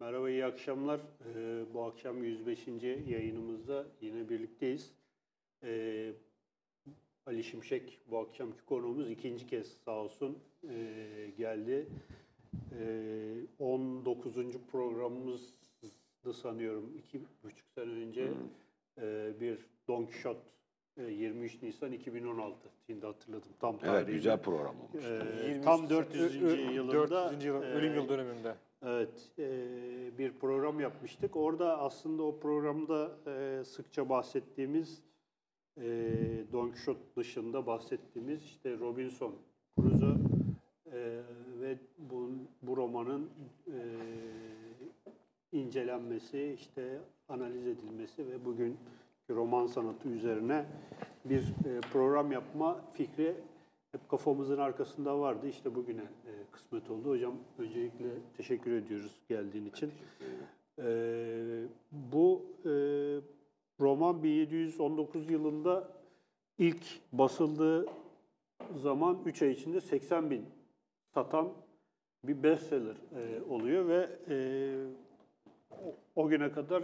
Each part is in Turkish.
Merhaba, iyi akşamlar. Ee, bu akşam 105. yayınımızda yine birlikteyiz. Ee, Ali Şimşek bu akşamki konuğumuz ikinci kez sağ olsun ee, geldi. Ee, 19. programımızdı sanıyorum. iki buçuk sene önce ee, bir Don Quixote ee, 23 Nisan 2016. Şimdi hatırladım tam tarihi. Evet güzel program olmuş. Ee, 23 tam 400. Ö- ö- yılında 400. yıl, ölüm e, yıl dönümünde. Evet, e, bir program yapmıştık. Orada aslında o programda e, sıkça bahsettiğimiz e, Don Quixote dışında bahsettiğimiz işte Robinson Crusoe ve bu, bu romanın incelenmesi, işte analiz edilmesi ve bugün roman sanatı üzerine bir program yapma fikri hep kafamızın arkasında vardı. İşte bugüne e, kısmet oldu. Hocam öncelikle teşekkür ediyoruz geldiğin için. E, bu e, roman 1719 yılında ilk basıldığı zaman 3 ay içinde 80 bin satan bir bestseller e, oluyor ve e, o, o güne kadar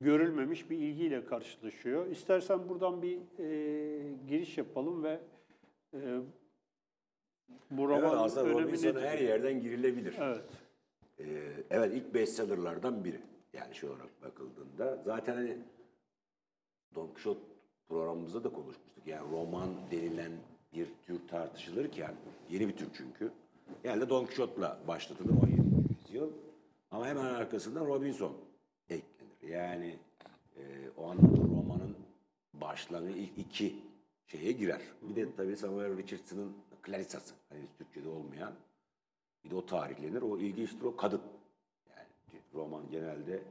görülmemiş bir ilgiyle karşılaşıyor. İstersen buradan bir e, giriş yapalım ve e, bu Evet, romanın aslında Robinson'a her yerden girilebilir. Evet. Ee, evet ilk bestsellerlardan biri. Yani şey olarak bakıldığında. Zaten hani Don Quixote programımızda da konuşmuştuk. Yani roman denilen bir tür tartışılırken, yeni bir tür çünkü. Yani Don Quixote'la başlatılır 17. yüzyıl. Ama hemen arkasından Robinson eklenir. Yani e, o anlamda romanın başlangıcı ilk iki şeye girer. Bir de tabii Samuel Richardson'ın Clarissa'sı. Hani Türkçe'de olmayan. Bir de o tarihlenir. O ilginçtir o kadın. Yani roman genelde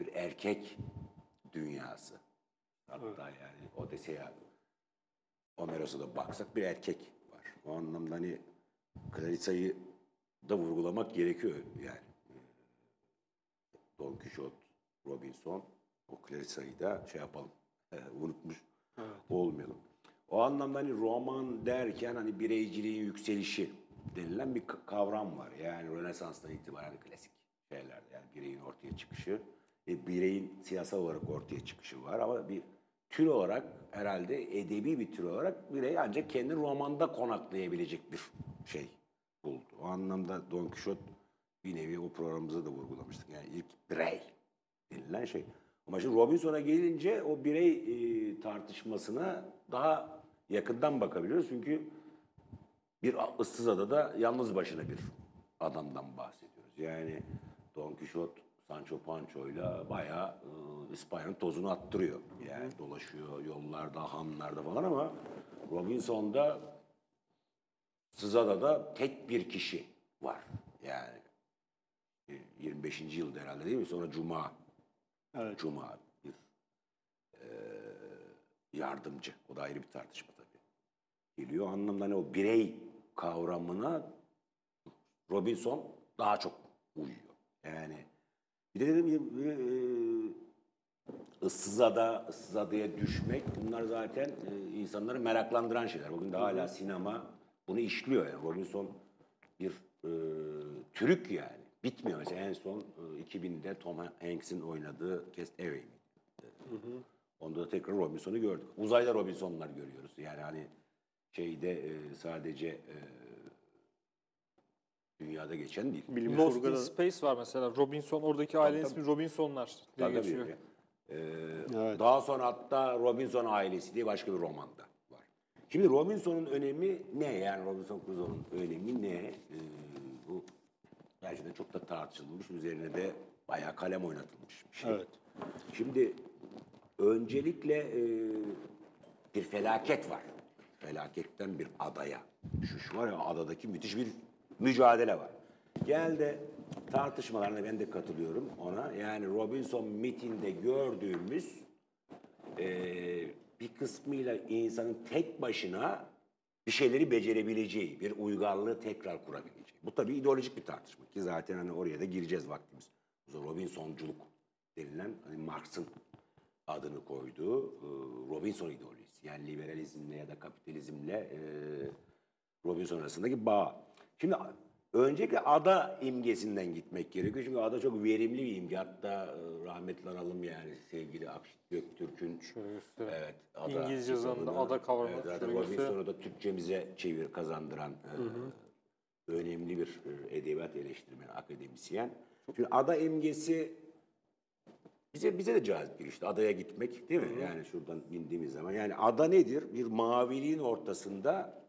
bir erkek dünyası. Hatta yani Odysseia, Homeros'a da baksak bir erkek var. O anlamda hani Clarissa'yı da vurgulamak gerekiyor yani. Don Quixote, Robinson, o Clarissa'yı da şey yapalım, unutmuş olmayalım. O anlamda hani roman derken hani bireyciliğin yükselişi denilen bir ka- kavram var. Yani Rönesans'tan itibaren klasik şeylerde yani bireyin ortaya çıkışı. E, bireyin siyasal olarak ortaya çıkışı var ama bir tür olarak herhalde edebi bir tür olarak birey ancak kendi romanda konaklayabilecek bir şey buldu. O anlamda Don Quixote bir nevi o programımızda da vurgulamıştık. Yani ilk birey denilen şey. Ama şimdi Robinson'a gelince o birey e, tartışmasına daha yakından bakabiliyoruz. Çünkü bir ıssız adada yalnız başına bir adamdan bahsediyoruz. Yani Don Quixote Sancho Pancho'yla bayağı e, İspanya'nın tozunu attırıyor. Yani dolaşıyor yollarda, hanlarda falan ama Robinson'da Sızada'da tek bir kişi var. Yani e, 25. yılda herhalde değil mi? Sonra Cuma. Evet. Cuma bir e, yardımcı. O da ayrı bir tartışma. Geliyor. Anlamda hani o birey kavramına Robinson daha çok uyuyor. Yani bir de dedim e, ıssız ada, ıssız adaya düşmek bunlar zaten e, insanları meraklandıran şeyler. Bugün de hala sinema bunu işliyor. Yani Robinson bir e, türük yani. Bitmiyor mesela en son e, 2000'de Tom Hanks'in oynadığı Castaway miydi? E, Onda da tekrar Robinson'u gördük. Uzayda Robinson'lar görüyoruz. Yani hani şeyde e, sadece e, dünyada geçen değil. Bilim Lost in Space var mesela. Robinson, oradaki ailenin tabii. ismi Robinsonlar diye Tabii, geçiyor. tabii. Ee, Evet. Daha sonra hatta Robinson ailesi diye başka bir romanda var. Şimdi Robinson'un önemi ne? Yani Robinson Crusoe'nun önemi ne? Ee, bu gerçekten çok da tartışılmış. Üzerine de bayağı kalem oynatılmış bir şey. Evet. Şimdi öncelikle e, bir felaket var. Felaketten bir adaya düşüş var ya adadaki müthiş bir mücadele var. Gel de tartışmalarına ben de katılıyorum ona. Yani Robinson mitinde gördüğümüz e, bir kısmıyla insanın tek başına bir şeyleri becerebileceği, bir uygarlığı tekrar kurabileceği. Bu tabii ideolojik bir tartışma ki zaten hani oraya da gireceğiz vaktimiz. Robinsonculuk denilen hani Marx'ın adını koyduğu e, Robinson ideolojisi. Yani liberalizmle ya da kapitalizmle e, Robinson arasındaki bağ. Şimdi öncelikle ada imgesinden gitmek gerekiyor. Çünkü ada çok verimli bir imge. Hatta e, rahmetli analım yani sevgili Akşit Göktürk'ün Şöyle. Evet, ada İngilizce kitabını, ada kavramı. Evet, zaten. Robinson'u da Türkçemize çevir kazandıran e, önemli bir edebiyat eleştirmeni, akademisyen. Çünkü ada imgesi bize bize de cazip geliyor işte adaya gitmek değil mi? Yani şuradan bindiğimiz zaman. Yani ada nedir? Bir maviliğin ortasında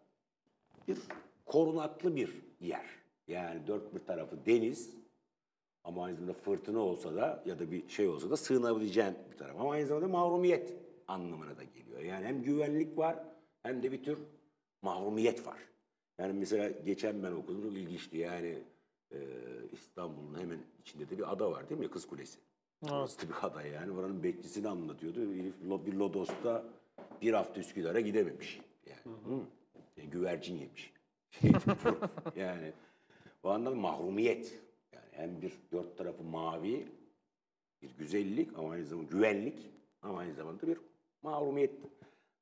bir korunaklı bir yer. Yani dört bir tarafı deniz ama aynı zamanda fırtına olsa da ya da bir şey olsa da sığınabileceğin bir taraf. Ama aynı zamanda mahrumiyet anlamına da geliyor. Yani hem güvenlik var hem de bir tür mahrumiyet var. Yani mesela geçen ben okudum çok ilginçti. Yani e, İstanbul'un hemen içinde de bir ada var değil mi? Kız Kulesi. Orası bir ada yani. Oranın bekçisini anlatıyordu. Lo- bir Lodos'ta bir hafta Üsküdar'a gidememiş. Yani, hı. Yani güvercin yemiş. yani o anlamda mahrumiyet. Yani hem bir dört tarafı mavi, bir güzellik ama aynı zamanda güvenlik ama aynı zamanda bir mahrumiyet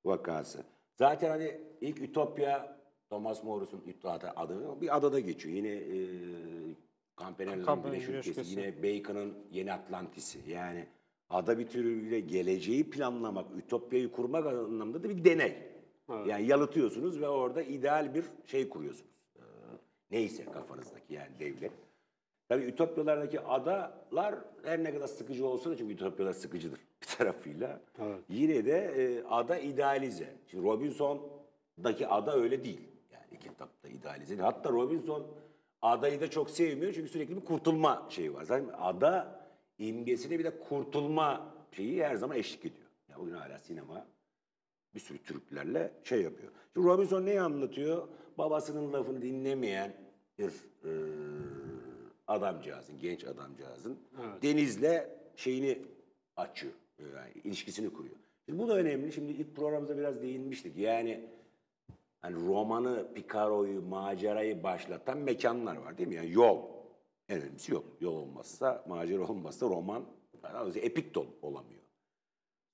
vakası. Zaten hani ilk Ütopya Thomas Morris'un adı bir adada geçiyor. Yine e, Campanella Güneş Ülkesi, yine Bacon'ın Yeni Atlantis'i. Yani ada bir türüyle geleceği planlamak, Ütopya'yı kurmak anlamında da bir deney. Yani yalıtıyorsunuz ve orada ideal bir şey kuruyorsunuz. Ee, neyse kafanızdaki yani devlet. Tabii Ütopyalardaki adalar her ne kadar sıkıcı olsa da çünkü Ütopyalar sıkıcıdır bir tarafıyla. Yine de e, ada idealize. Şimdi Robinson'daki ada öyle değil. Yani iki kitapta idealize. Hatta Robinson adayı da çok sevmiyor çünkü sürekli bir kurtulma şeyi var. Zaten ada imgesine bir de kurtulma şeyi her zaman eşlik ediyor. Yani bugün hala sinema bir sürü Türklerle şey yapıyor. Şimdi Robinson neyi anlatıyor? Babasının lafını dinlemeyen bir e, adamcağızın, genç adamcağızın denizle şeyini açıyor. e, Yani ilişkisini kuruyor. Şimdi bu da önemli. Şimdi ilk programımızda biraz değinmiştik. Yani hani romanı, Picaro'yu, macerayı başlatan mekanlar var değil mi? Yani yol. En önemlisi yol. Yol olmazsa, macera olmazsa roman doğrusu epik de olamıyor.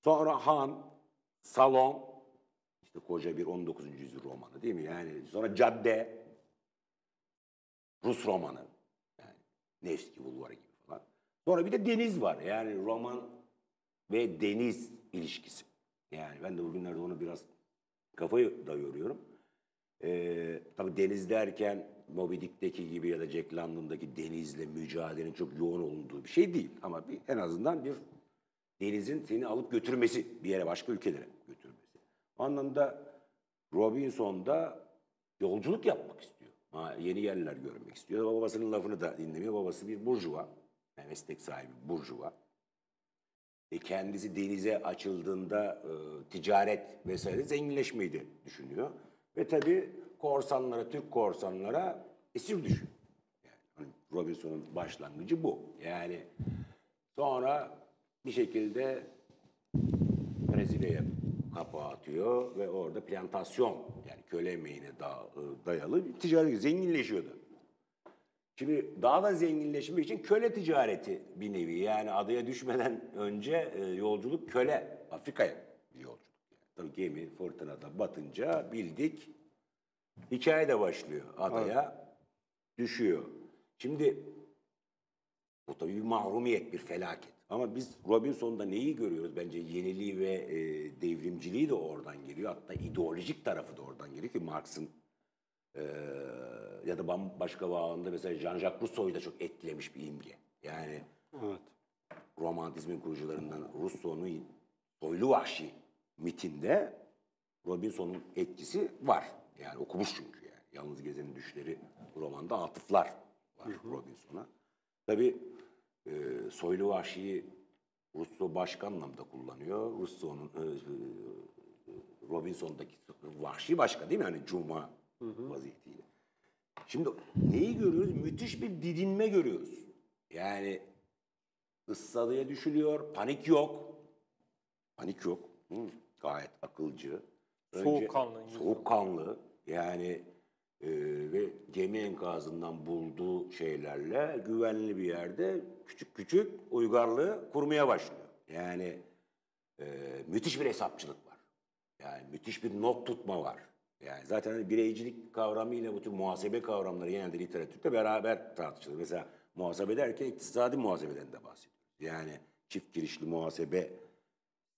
Sonra han, salon, işte koca bir 19. yüzyıl romanı değil mi? Yani sonra cadde, Rus romanı. Yani Nevski Bulvarı gibi falan. Sonra bir de deniz var. Yani roman ve deniz ilişkisi. Yani ben de bugünlerde onu biraz kafayı da yoruyorum. Ee, tabii deniz derken Moby Dick'teki gibi ya da Jack London'daki denizle mücadelenin çok yoğun olduğu bir şey değil. Ama bir, en azından bir denizin seni alıp götürmesi bir yere başka ülkelere götürmesi. O anlamda Robinson da yolculuk yapmak istiyor. Ha, yeni yerler görmek istiyor. Babasının lafını da dinlemiyor. Babası bir burjuva. Yani meslek sahibi burjuva. E kendisi denize açıldığında e, ticaret vesaire zenginleşmeyi de düşünüyor. Ve tabii korsanlara, Türk korsanlara esir düşüyor. Yani hani Robinson'un başlangıcı bu. Yani sonra bir şekilde Brezilya'ya kapağı atıyor ve orada plantasyon yani köle emeğine da- dayalı ticaret zenginleşiyordu. Şimdi daha da zenginleşmek için köle ticareti bir nevi. Yani adaya düşmeden önce e, yolculuk köle Afrika'ya. Tabii gemi fırtınada batınca bildik hikaye de başlıyor. Adaya düşüyor. Şimdi bu tabii bir mahrumiyet, bir felaket. Ama biz Robinson'da neyi görüyoruz? Bence yeniliği ve e, devrimciliği de oradan geliyor. Hatta ideolojik tarafı da oradan geliyor ki Marx'ın e, ya da bambaşka bağlamda mesela Jean-Jacques Rousseau'yu da çok etkilemiş bir imge. Yani Evet. romantizmin kurucularından Rousseau'nun Soylu Vahşi mitinde Robinson'un etkisi var. Yani okumuş çünkü yani. Yalnız Gezenin Düşleri romanda atıflar var Robinson'a. Tabii e, Soylu Vahşi'yi Rousseau başka anlamda kullanıyor. Rousseau'nun e, e, Robinson'daki vahşi başka değil mi? Hani cuma vaziyetiyle. Şimdi neyi görüyoruz? Müthiş bir didinme görüyoruz. Yani ıssadıya düşülüyor, panik yok. Panik yok. Hı, gayet akılcı. Soğukkanlı İngiliz Soğukkanlı. Yani e, ve gemi enkazından bulduğu şeylerle güvenli bir yerde küçük küçük uygarlığı kurmaya başlıyor. Yani e, müthiş bir hesapçılık var. Yani müthiş bir not tutma var. Yani zaten hani bireycilik kavramıyla bu tür muhasebe kavramları genelde literatürde beraber tartışılır. Mesela muhasebe derken iktisadi muhasebeden de bahsediyoruz. Yani çift girişli muhasebe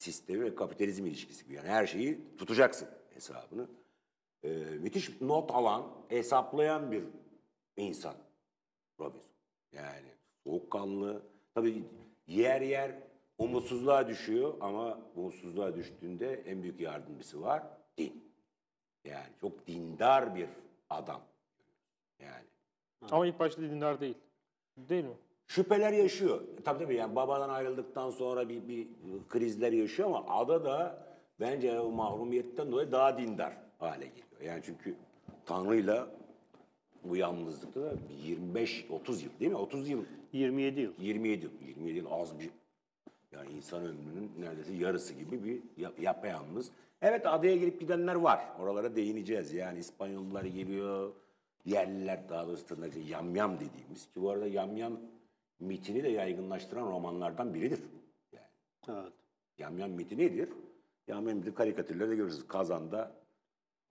sistemi ve kapitalizm ilişkisi gibi. Yani her şeyi tutacaksın hesabını. Ee, müthiş not alan, hesaplayan bir insan Robinson. Yani soğukkanlı. Tabii yer yer umutsuzluğa düşüyor ama umutsuzluğa düştüğünde en büyük yardımcısı var. Din. Yani çok dindar bir adam. Yani Ama ilk başta dindar değil. Değil mi? Şüpheler yaşıyor. E, Tabii tabii yani babadan ayrıldıktan sonra bir, bir krizler yaşıyor ama ada da bence o mahrumiyetten dolayı daha dindar hale geliyor. Yani çünkü Tanrı'yla bu yalnızlıkta da 25-30 yıl değil mi? 30 yıl 27 yıl. 27 yıl. 27 yıl az bir yani insan ömrünün neredeyse yarısı gibi bir yap- yapayalnız. Evet adaya gelip gidenler var. Oralara değineceğiz. Yani İspanyollar geliyor. Yerliler daha doğrusu tırnak yamyam dediğimiz ki bu arada yamyam mitini de yaygınlaştıran romanlardan biridir. Yani Evet. Yamyam miti nedir? Yamyam miti karikatürlerde görürsünüz. Kazanda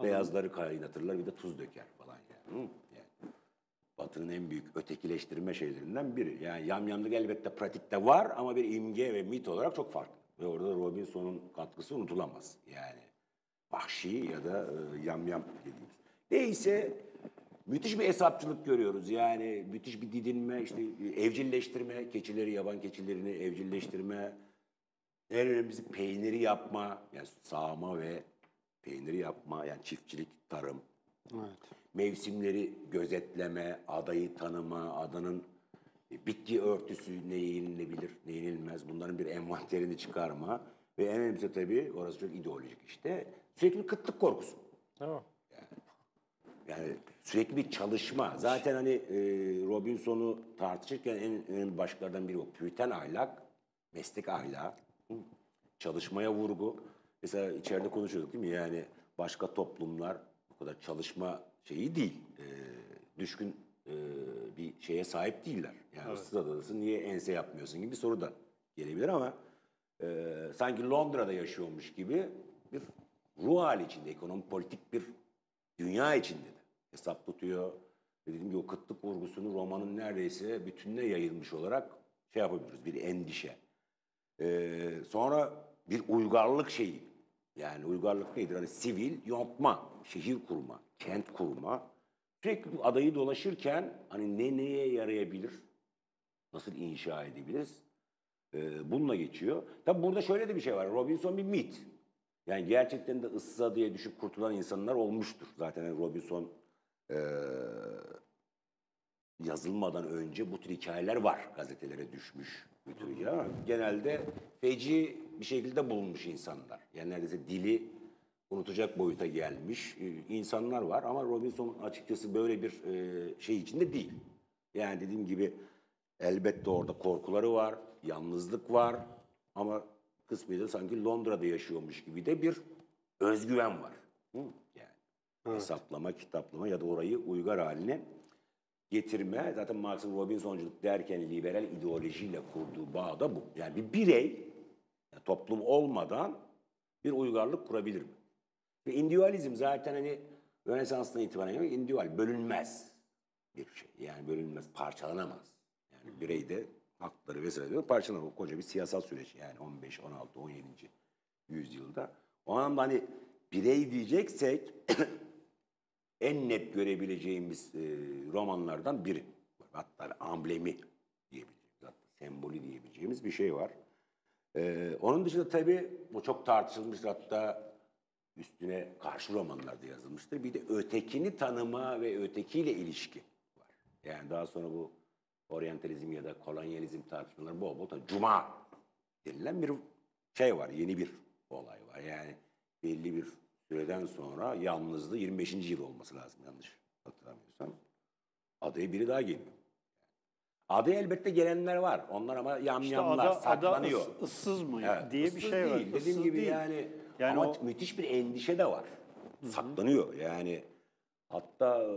beyazları kaynatırlar bir de tuz döker falan yani. Hı? yani. Batı'nın en büyük ötekileştirme şeylerinden biri. Yani yamyamlık elbette pratikte var ama bir imge ve mit olarak çok farklı. Ve orada Robinson'un katkısı unutulamaz. Yani vahşi ya da e, yamyam dediğimiz. Neyse müthiş bir hesapçılık görüyoruz. Yani müthiş bir didinme, işte evcilleştirme, keçileri, yaban keçilerini evcilleştirme, en önemlisi peyniri yapma, yani sağma ve peyniri yapma, yani çiftçilik, tarım, Evet. mevsimleri gözetleme, adayı tanıma, adanın bitki örtüsü ne yenilebilir, ne yenilmez bunların bir envanterini çıkarma ve en önemlisi tabii orası çok ideolojik işte sürekli kıtlık korkusu. Mi? Yani sürekli bir çalışma. Zaten hani e, Robinson'u tartışırken en önemli başlıklardan biri o. Püriten ahlak, meslek ahlakı, hı, çalışmaya vurgu. Mesela içeride konuşuyorduk değil mi? Yani başka toplumlar bu kadar çalışma şeyi değil. E, düşkün e, bir şeye sahip değiller. Yani ıssız adadasın niye ense yapmıyorsun gibi bir soru da gelebilir ama e, sanki Londra'da yaşıyormuş gibi bir ruh hali içinde, ekonomi politik bir dünya içinde de hesap tutuyor. Dediğim gibi o kıtlık vurgusunu romanın neredeyse bütününe yayılmış olarak şey yapabiliriz, bir endişe. Ee, sonra bir uygarlık şeyi. Yani uygarlık nedir? Hani sivil yontma, şehir kurma, kent kurma. Sürekli adayı dolaşırken hani ne neye yarayabilir? Nasıl inşa edebiliriz? Ee, bununla geçiyor. Tabi burada şöyle de bir şey var. Robinson bir mit. Yani gerçekten de ıssız adaya düşüp kurtulan insanlar olmuştur. Zaten hani Robinson eee, yazılmadan önce bu tür hikayeler var. Gazetelere düşmüş bir tür ama genelde feci bir şekilde bulunmuş insanlar. Yani neredeyse dili unutacak boyuta gelmiş e, insanlar var. Ama Robinson açıkçası böyle bir e, şey içinde değil. Yani dediğim gibi elbette orada korkuları var, yalnızlık var ama kısmıyla sanki Londra'da yaşıyormuş gibi de bir özgüven var. Hı? Yani hesaplama, kitaplama ya da orayı uygar haline getirme. Zaten Marx'ın Robinsonculuk derken liberal ideolojiyle kurduğu bağ da bu. Yani bir birey yani toplum olmadan bir uygarlık kurabilir mi? Ve individualizm zaten hani Rönesans'tan itibaren yani individual, bölünmez bir şey. Yani bölünmez, parçalanamaz. Yani birey de hakları vesaire diyor, parçalanamaz. Koca bir siyasal süreç yani 15, 16, 17. yüzyılda. O anlamda hani birey diyeceksek en net görebileceğimiz e, romanlardan biri. Hatta amblemi diyebileceğimiz, hatta sembolü diyebileceğimiz bir şey var. E, onun dışında tabii bu çok tartışılmıştır hatta üstüne karşı romanlarda yazılmıştır. Bir de ötekini tanıma ve ötekiyle ilişki var. Yani daha sonra bu oryantalizm ya da kolonyalizm tartışmaları bol bol tabii cuma denilen bir şey var, yeni bir olay var. Yani belli bir süreden sonra yalnızlığı 25. yıl olması lazım yanlış hatırlamıyorsam. Adaya biri daha geliyor. Adaya elbette gelenler var. Onlar ama İşte yamyamlar, ada, ada saklanıyor. ıs- ıssız mı Evet, diye bir şey var. değil. Dediğim Issız gibi değil. yani, Yani ama o- müthiş bir endişe de var. Saklanıyor yani. Hatta e,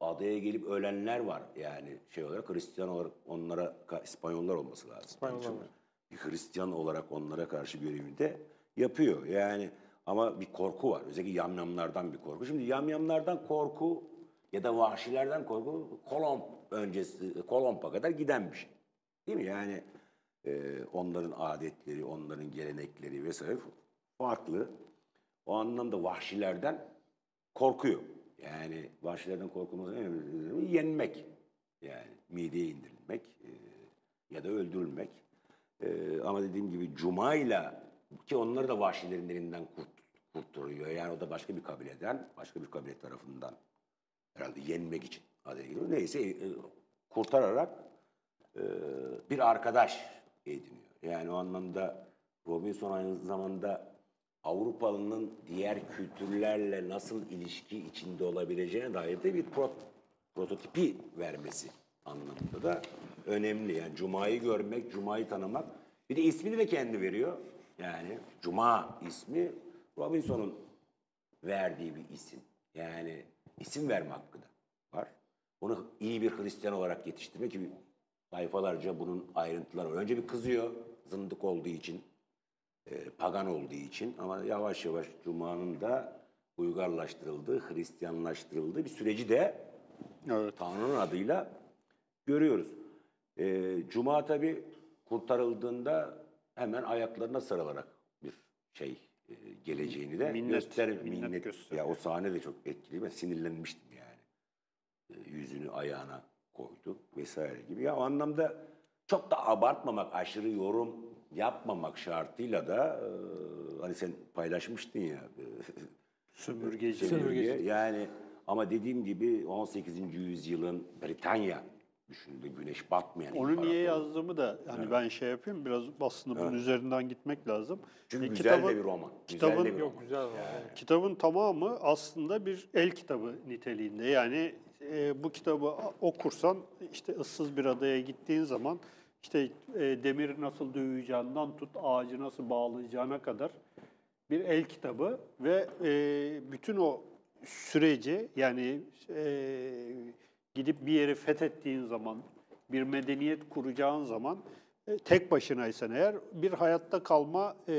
adaya gelip ölenler var yani şey olarak Hristiyan olarak onlara İspanyollar olması lazım. İspanyollar var. Bir Hristiyan olarak onlara karşı görevini de yapıyor. Yani Ama bir korku var. Özellikle yamyamlardan bir korku. Şimdi yamyamlardan korku ya da vahşilerden korku Kolomb öncesi, Kolomb'a kadar giden bir şey. Değil mi? Yani e, onların adetleri, onların gelenekleri vesaire farklı. O anlamda vahşilerden korkuyor. Yani vahşilerden korkumuz en önemli yenmek. Yani mideye indirilmek e, ya da öldürülmek. E, ama dediğim gibi Cuma'yla ki onları da vahşilerin elinden kurt, kurtarıyor. Yani o da başka bir kabileden, başka bir kabile tarafından herhalde yenmek için adaya. Neyse e, kurtararak e, bir arkadaş ediniyor. Yani o anlamda Robinson aynı zamanda Avrupalının diğer kültürlerle nasıl ilişki içinde olabileceğine dair de bir pro- prototipi vermesi anlamında da önemli. Yani Cuma'yı görmek, Cuma'yı tanımak. Bir de ismini de kendi veriyor. Yani Cuma ismi Robinson'un verdiği bir isim. Yani isim verme hakkı da var. Onu iyi bir Hristiyan olarak yetiştirmek ki sayfalarca bunun ayrıntıları var. Önce bir kızıyor zındık olduğu için, e, pagan olduğu için ama yavaş yavaş Cuma'nın da uygarlaştırıldığı, Hristiyanlaştırıldığı bir süreci de Evet. Tanrı'nın adıyla görüyoruz. E, Cuma tabi kurtarıldığında hemen ayaklarına sarılarak bir şey e, geleceğini de Minnet, göster minnet minnet. gösteriyor. Ya o sahne de çok etkili. Ben sinirlenmiştim yani. E, yüzünü ayağına koydu vesaire gibi. Ya o anlamda çok da abartmamak, aşırı yorum yapmamak şartıyla da e, hani sen paylaşmıştın ya Sömürgeci. sömürge. Yani ama dediğim gibi 18. yüzyılın Britanya düşündüğü güneş batmayan Onu niye yazdığımı da hani ben şey yapayım biraz aslında bunun üzerinden gitmek lazım. Çünkü E, güzel kitabın- de bir roman. kitabın- güzel de bir Yok roman. güzel var. Kitabın tamamı aslında bir el kitabı niteliğinde. Yani e, bu kitabı okursan işte ıssız bir adaya gittiğin zaman işte e, demiri nasıl döveceğinden tut ağacı nasıl bağlayacağına kadar bir el kitabı ve e, bütün o süreci yani e, gidip bir yeri fethettiğin zaman bir medeniyet kuracağın zaman e, tek başınaysan eğer bir hayatta kalma e,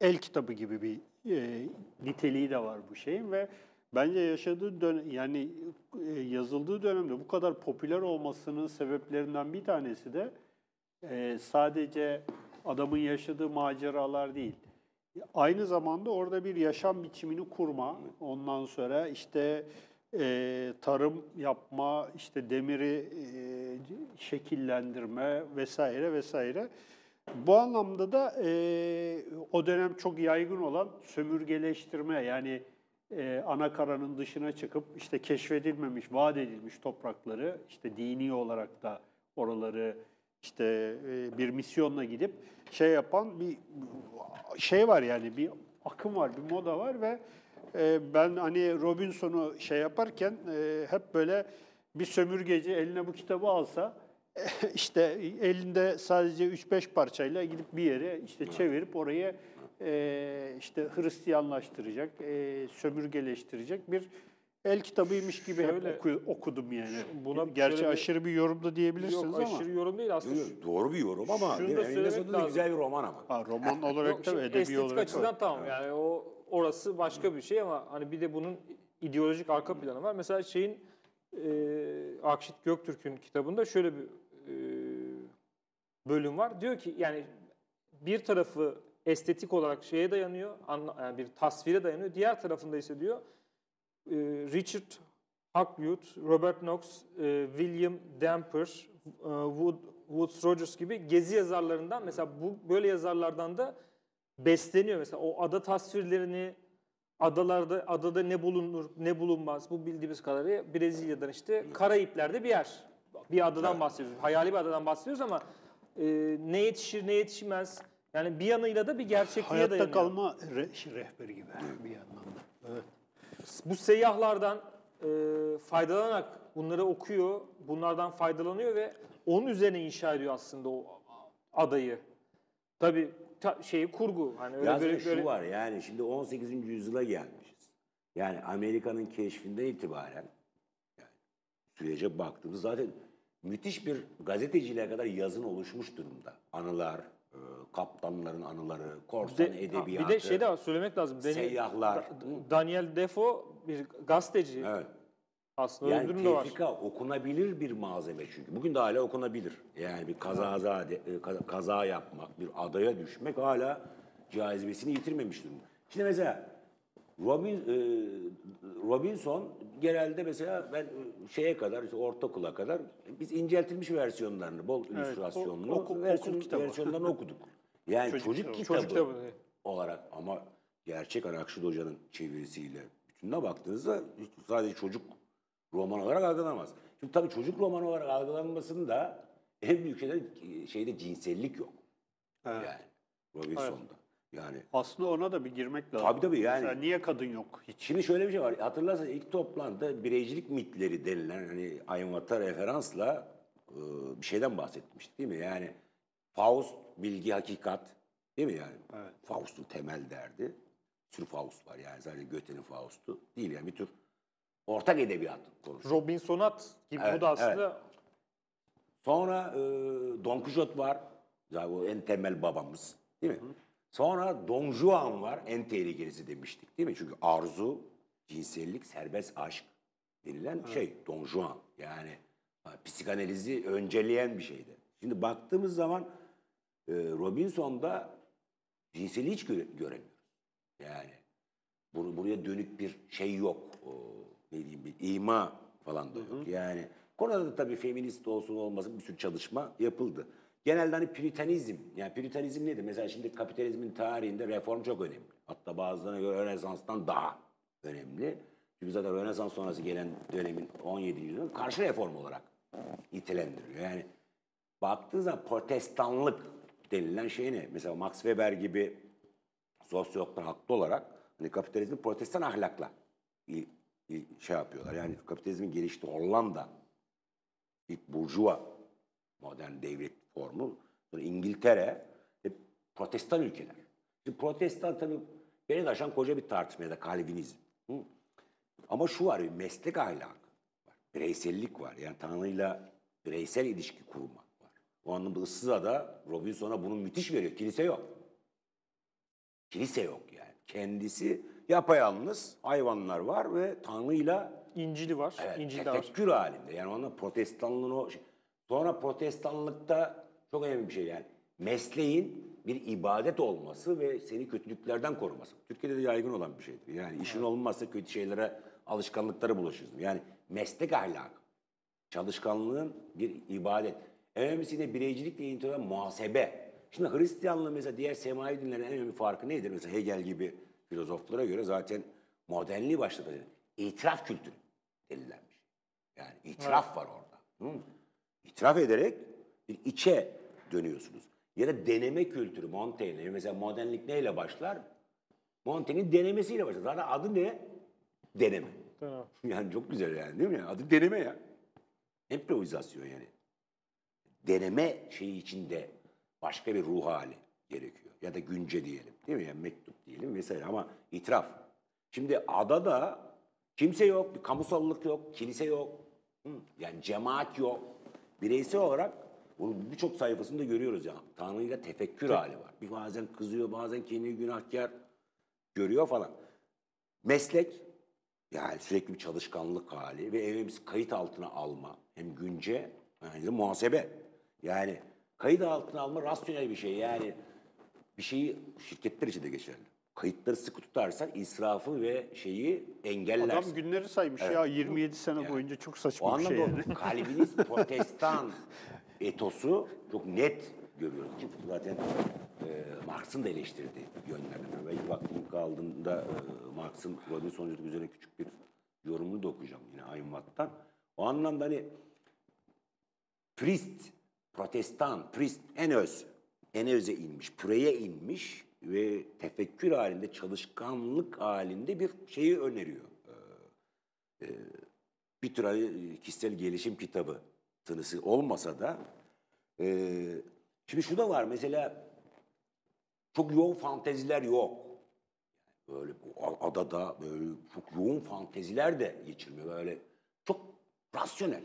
el kitabı gibi bir e, niteliği de var bu şeyin ve bence yaşadığı dönem yani e, yazıldığı dönemde bu kadar popüler olmasının sebeplerinden bir tanesi de e, sadece adamın yaşadığı maceralar değil. Aynı zamanda orada bir yaşam biçimini kurma, ondan sonra işte e, tarım yapma, işte demiri e, şekillendirme vesaire vesaire. Bu anlamda da e, o dönem çok yaygın olan sömürgeleştirme yani e, ana karanın dışına çıkıp işte keşfedilmemiş, vaat edilmiş toprakları işte dini olarak da oraları işte e, bir misyonla gidip şey yapan bir şey var yani bir akım var, bir moda var ve ben hani Robinson'u şey yaparken e, hep böyle bir sömürgeci eline bu kitabı alsa işte elinde sadece 3-5 parçayla gidip bir yere işte çevirip orayı e, işte Hristiyanlaştıracak, e, sömürgeleştirecek bir el kitabıymış gibi Şöyle- hep oku- okudum yani. Buna Gerçi bir- aşırı bir yorum da diyebilirsiniz Yok ama. aşırı yorum değil aslında. Yok, yok, Doğru bir yorum ama Şunu da söylemek sonunda güzel bir roman ama. Ha, roman olarak Yok, da şimdi edebi estetik olarak da. açıdan tamam yani o orası başka bir şey ama hani bir de bunun ideolojik arka planı var. Mesela şeyin e, Akşit Göktürk'ün kitabında şöyle bir e, bölüm var. Diyor ki yani bir tarafı estetik olarak şeye dayanıyor, anla- yani bir tasvire dayanıyor. Diğer tarafında ise diyor e, Richard Hakluyt, Robert Knox, e, William Damper, e, Wood, Woods Rogers gibi gezi yazarlarından mesela bu böyle yazarlardan da besleniyor mesela o ada tasvirlerini adalarda adada ne bulunur ne bulunmaz bu bildiğimiz kadarıyla Brezilya'dan işte Karayipler'de bir yer. Bir adadan bahsediyoruz. Hayali bir adadan bahsediyoruz ama e, ne yetişir ne yetişmez. Yani bir yanıyla da bir gerçekliğe Hayatta dayanıyor. kalma re- rehberi gibi bir yandan da. Evet. Bu seyyahlardan e, faydalanarak bunları okuyor, bunlardan faydalanıyor ve onun üzerine inşa ediyor aslında o adayı. Tabii ta, şeyi kurgu. Hani öyle Yazın böyle, şu böyle var yani şimdi 18. yüzyıla gelmişiz. Yani Amerika'nın keşfinden itibaren yani sürece baktığımız zaten müthiş bir gazeteciliğe kadar yazın oluşmuş durumda. Anılar, e, kaptanların anıları, korsan de, edebiyatı. bir de şey de var, söylemek lazım. Dani- Seyyahlar. Da- Daniel Defoe bir gazeteci. Evet. Aslında Yani öldürüm de var. tefrika okunabilir bir malzeme çünkü. Bugün de hala okunabilir. Yani bir kaza, kaza, kaza yapmak, bir adaya düşmek hala cazibesini yitirmemiş durumda. Şimdi mesela Robin, e, Robinson genelde mesela ben e, şeye kadar, işte ortaokula kadar biz inceltilmiş versiyonlarını, bol illüstrasyonlu o- oku- versiyon, okul kitabı. versiyonlarını okuduk. Yani Çocuk çocuk, kitabı. Çocuk kitabı. olarak ama gerçek Arakşid Hoca'nın çevirisiyle bütününe baktığınızda sadece çocuk roman olarak algılanamaz. Şimdi tabii çocuk roman olarak algılanmasının da en büyük şeyler şeyde cinsellik yok. Evet. Yani Robinson'da. Yani Aslında ona da bir girmek lazım. Tabii, tabii, yani- Mesela niye kadın yok hiç? Şimdi şöyle bir şey var. Hatırlarsanız ilk toplantıda bireycilik mitleri denilen hani Ayvat'a referansla e, bir şeyden bahsetmiştik değil mi? Yani Faust bilgi hakikat değil mi yani? Evet. Faust'un temel derdi. Bir sürü Faust var yani sadece Goethe'nin Faust'u değil yani bir tür ortak edebiyat konusu. Robinsonat gibi Evet, bu da aslında Sonra e, Don Quixote var. Zaten o en temel babamız değil mi? Sonra Don Juan var. En tehlikelisi demiştik değil mi? Çünkü arzu, cinsellik, serbest aşk denilen şey Don Juan. Yani psikanalizi önceleyen bir şeydi. Şimdi baktığımız zaman e, Robinson'da cinselliği hiç göre- göremiyoruz. Yani bunu buraya dönük bir şey yok. O, ne diyeyim bir ima falan da yok. Yani konuda da tabii feminist olsun olmasın bir sürü çalışma yapıldı. Genelde hani püritanizm, yani püritanizm nedir? Mesela şimdi kapitalizmin tarihinde reform çok önemli. Hatta bazılarına göre Rönesans'tan daha önemli. Çünkü zaten Rönesans sonrası gelen dönemin 17. yüzyılın karşı reform olarak nitelendiriyor. Yani baktığı zaman protestanlık denilen şey ne? Mesela Max Weber gibi sosyologlar haklı olarak hani kapitalizmi protestan ahlakla şey yapıyorlar. Yani kapitalizmin geliştiği Hollanda ilk burjuva modern devlet formu sonra İngiltere hep protestan ülkeler. Şimdi protestan tabii beni aşan koca bir tartışma ya da Kalvinizm. Hı? Ama şu var bir meslek ahlakı var. Bireysellik var. Yani Tanrı'yla bireysel ilişki kurmak var. O anlamda Issıza'da Robinson'a bunu müthiş veriyor. Kilise yok. Kilise yok yani. Kendisi yapayalnız hayvanlar var ve Tanrı'yla İncil'i var. Evet, İncil de var. tefekkür halinde. Yani ona protestanlığın o şey. Sonra protestanlıkta çok önemli bir şey yani. Mesleğin bir ibadet olması ve seni kötülüklerden koruması. Türkiye'de de yaygın olan bir şeydir. Yani işin olmazsa kötü şeylere, alışkanlıklara bulaşırsın. Yani meslek ahlakı. Çalışkanlığın bir ibadet. En önemlisi yine bireycilikle ilintili muhasebe. Şimdi Hristiyanlığı mesela diğer semavi dinlerin en önemli farkı nedir? Mesela Hegel gibi filozoflara göre zaten modernliği başladı. İtiraf kültürü denilen bir şey. Yani itiraf var orada. Hı? İtiraf ederek bir içe dönüyorsunuz. Ya da deneme kültürü Montaigne. Mesela modernlik neyle başlar? Montaigne'in denemesiyle başlar. Zaten adı ne? Deneme. Tamam. Yani çok güzel yani değil mi? Adı deneme ya. Improvizasyon yani. Deneme şeyi içinde başka bir ruh hali gerekiyor. Ya da günce diyelim. Değil mi? Yani mektup diyelim vesaire ama itiraf. Şimdi adada kimse yok, bir kamusallık yok, kilise yok. Yani cemaat yok. Bireysel olarak bunu birçok sayfasında görüyoruz ya. Tanrı'yla tefekkür hali var. Bir bazen kızıyor, bazen kendini günahkar görüyor falan. Meslek, yani sürekli bir çalışkanlık hali ve evimiz kayıt altına alma. Hem günce hem de muhasebe. Yani kayıt altına alma rasyonel bir şey. Yani bir şeyi şirketler için de geçerli. Kayıtları sıkı tutarsan israfı ve şeyi engellersin. Adam günleri saymış ya 27 sene boyunca çok o saçma bir anlamda şey. yani. o Kalvinist protestan etosu çok net görüyoruz. Ki zaten e, Marx'ın da eleştirdiği yönlerden. Belki vaktim kaldığında e, Marx'ın Robinsonculuk üzerine küçük bir yorumunu da okuyacağım yine Ayınvat'tan. O anlamda hani Priest, protestan, priest en öz, en öze inmiş, püreye inmiş ve tefekkür halinde, çalışkanlık halinde bir şeyi öneriyor. Ee, e, bir tür kişisel gelişim kitabı tınısı olmasa da e, şimdi şu da var mesela çok yoğun fanteziler yok. Böyle adada böyle çok yoğun fanteziler de geçirmiyor. Böyle çok rasyonel.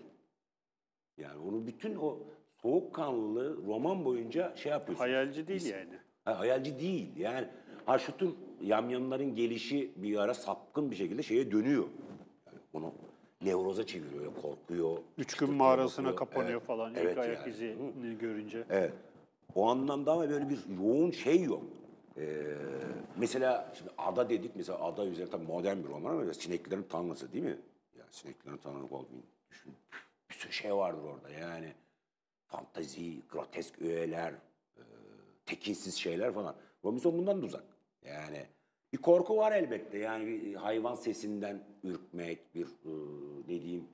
Yani onun bütün o soğukkanlı roman boyunca şey yapıyorsun. Hayalci değil yani. Ha, hayalci değil. Yani ha şu tür yamyamların gelişi bir ara sapkın bir şekilde şeye dönüyor. Yani onu nevroza çeviriyor, korkuyor. Üç gün mağarasına bakıyor. kapanıyor Evet, falan ilk evet ayak yani. izini görünce. Evet. O anlamda ama böyle bir yoğun şey yok. Ee, mesela şimdi Ada dedik mesela Ada üzerine tabii modern bir roman ama sineklerin tanrısı değil mi? Yani sineklerin tanrı Baldwin düşün. Bir sürü şey vardır orada yani. Fantazi, grotesk öğeler, e, tekinsiz şeyler falan. Robinson bundan da uzak. Yani bir korku var elbette. Yani bir hayvan sesinden ürkmek, bir e, ne diyeyim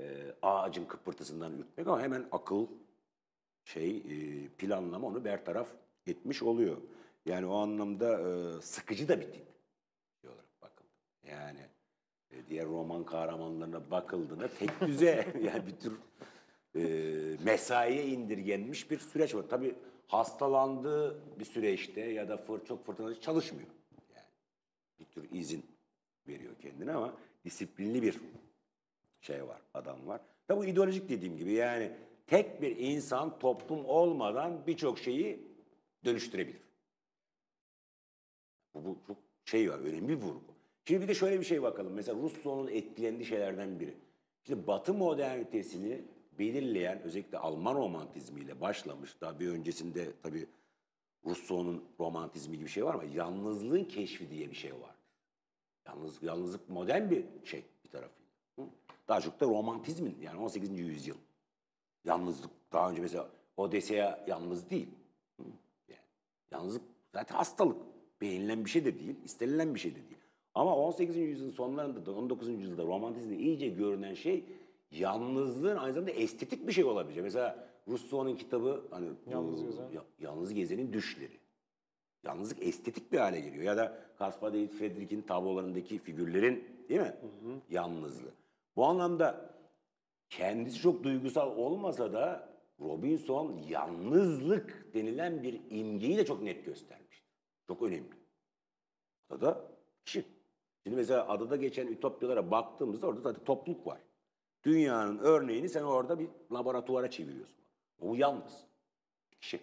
e, ağacın kıpırtısından ürkmek ama hemen akıl şey e, planlama onu bertaraf etmiş oluyor. Yani o anlamda e, sıkıcı da bir tip olarak bakıldı. Yani e, diğer roman kahramanlarına bakıldığında tek düze yani bir tür e, mesaiye indirgenmiş bir süreç var. Tabii hastalandığı bir süreçte ya da fır, çok fırtınalı çalışmıyor. Yani bir tür izin veriyor kendine ama disiplinli bir şey var, adam var. Tabi bu ideolojik dediğim gibi yani tek bir insan toplum olmadan birçok şeyi dönüştürebilir. Bu, bu çok şey var, önemli bir vurgu. Şimdi bir de şöyle bir şey bakalım. Mesela Rousseau'nun etkilendiği şeylerden biri. Şimdi Batı modernitesini belirleyen özellikle Alman romantizmiyle başlamış. Daha bir öncesinde tabii Rousseau'nun romantizmi gibi bir şey var ama yalnızlığın keşfi diye bir şey var. Yalnız, yalnızlık modern bir şey bir tarafıyla. Daha çok da romantizmin yani 18. yüzyıl. Yalnızlık daha önce mesela Odesea yalnız değil. Yani yalnızlık zaten hastalık. Beğenilen bir şey de değil, istenilen bir şey de değil. Ama 18. yüzyılın sonlarında da 19. yüzyılda romantizmde iyice görünen şey yalnızlığın aynı zamanda estetik bir şey olabilecek. Mesela Rousseau'nun kitabı hani Yalnız Gezen. Ya- Yalnız Gezen'in Düşleri. Yalnızlık estetik bir hale geliyor. Ya da Caspar David Friedrich'in tablolarındaki figürlerin değil mi? Yalnızlığı. Bu anlamda kendisi çok duygusal olmasa da Robinson yalnızlık denilen bir imgeyi de çok net göstermiş. Çok önemli. Adada kişi. Şimdi mesela adada geçen ütopyalara baktığımızda orada zaten topluluk var. Dünyanın örneğini sen orada bir laboratuvara çeviriyorsun. O yalnız. Kişi.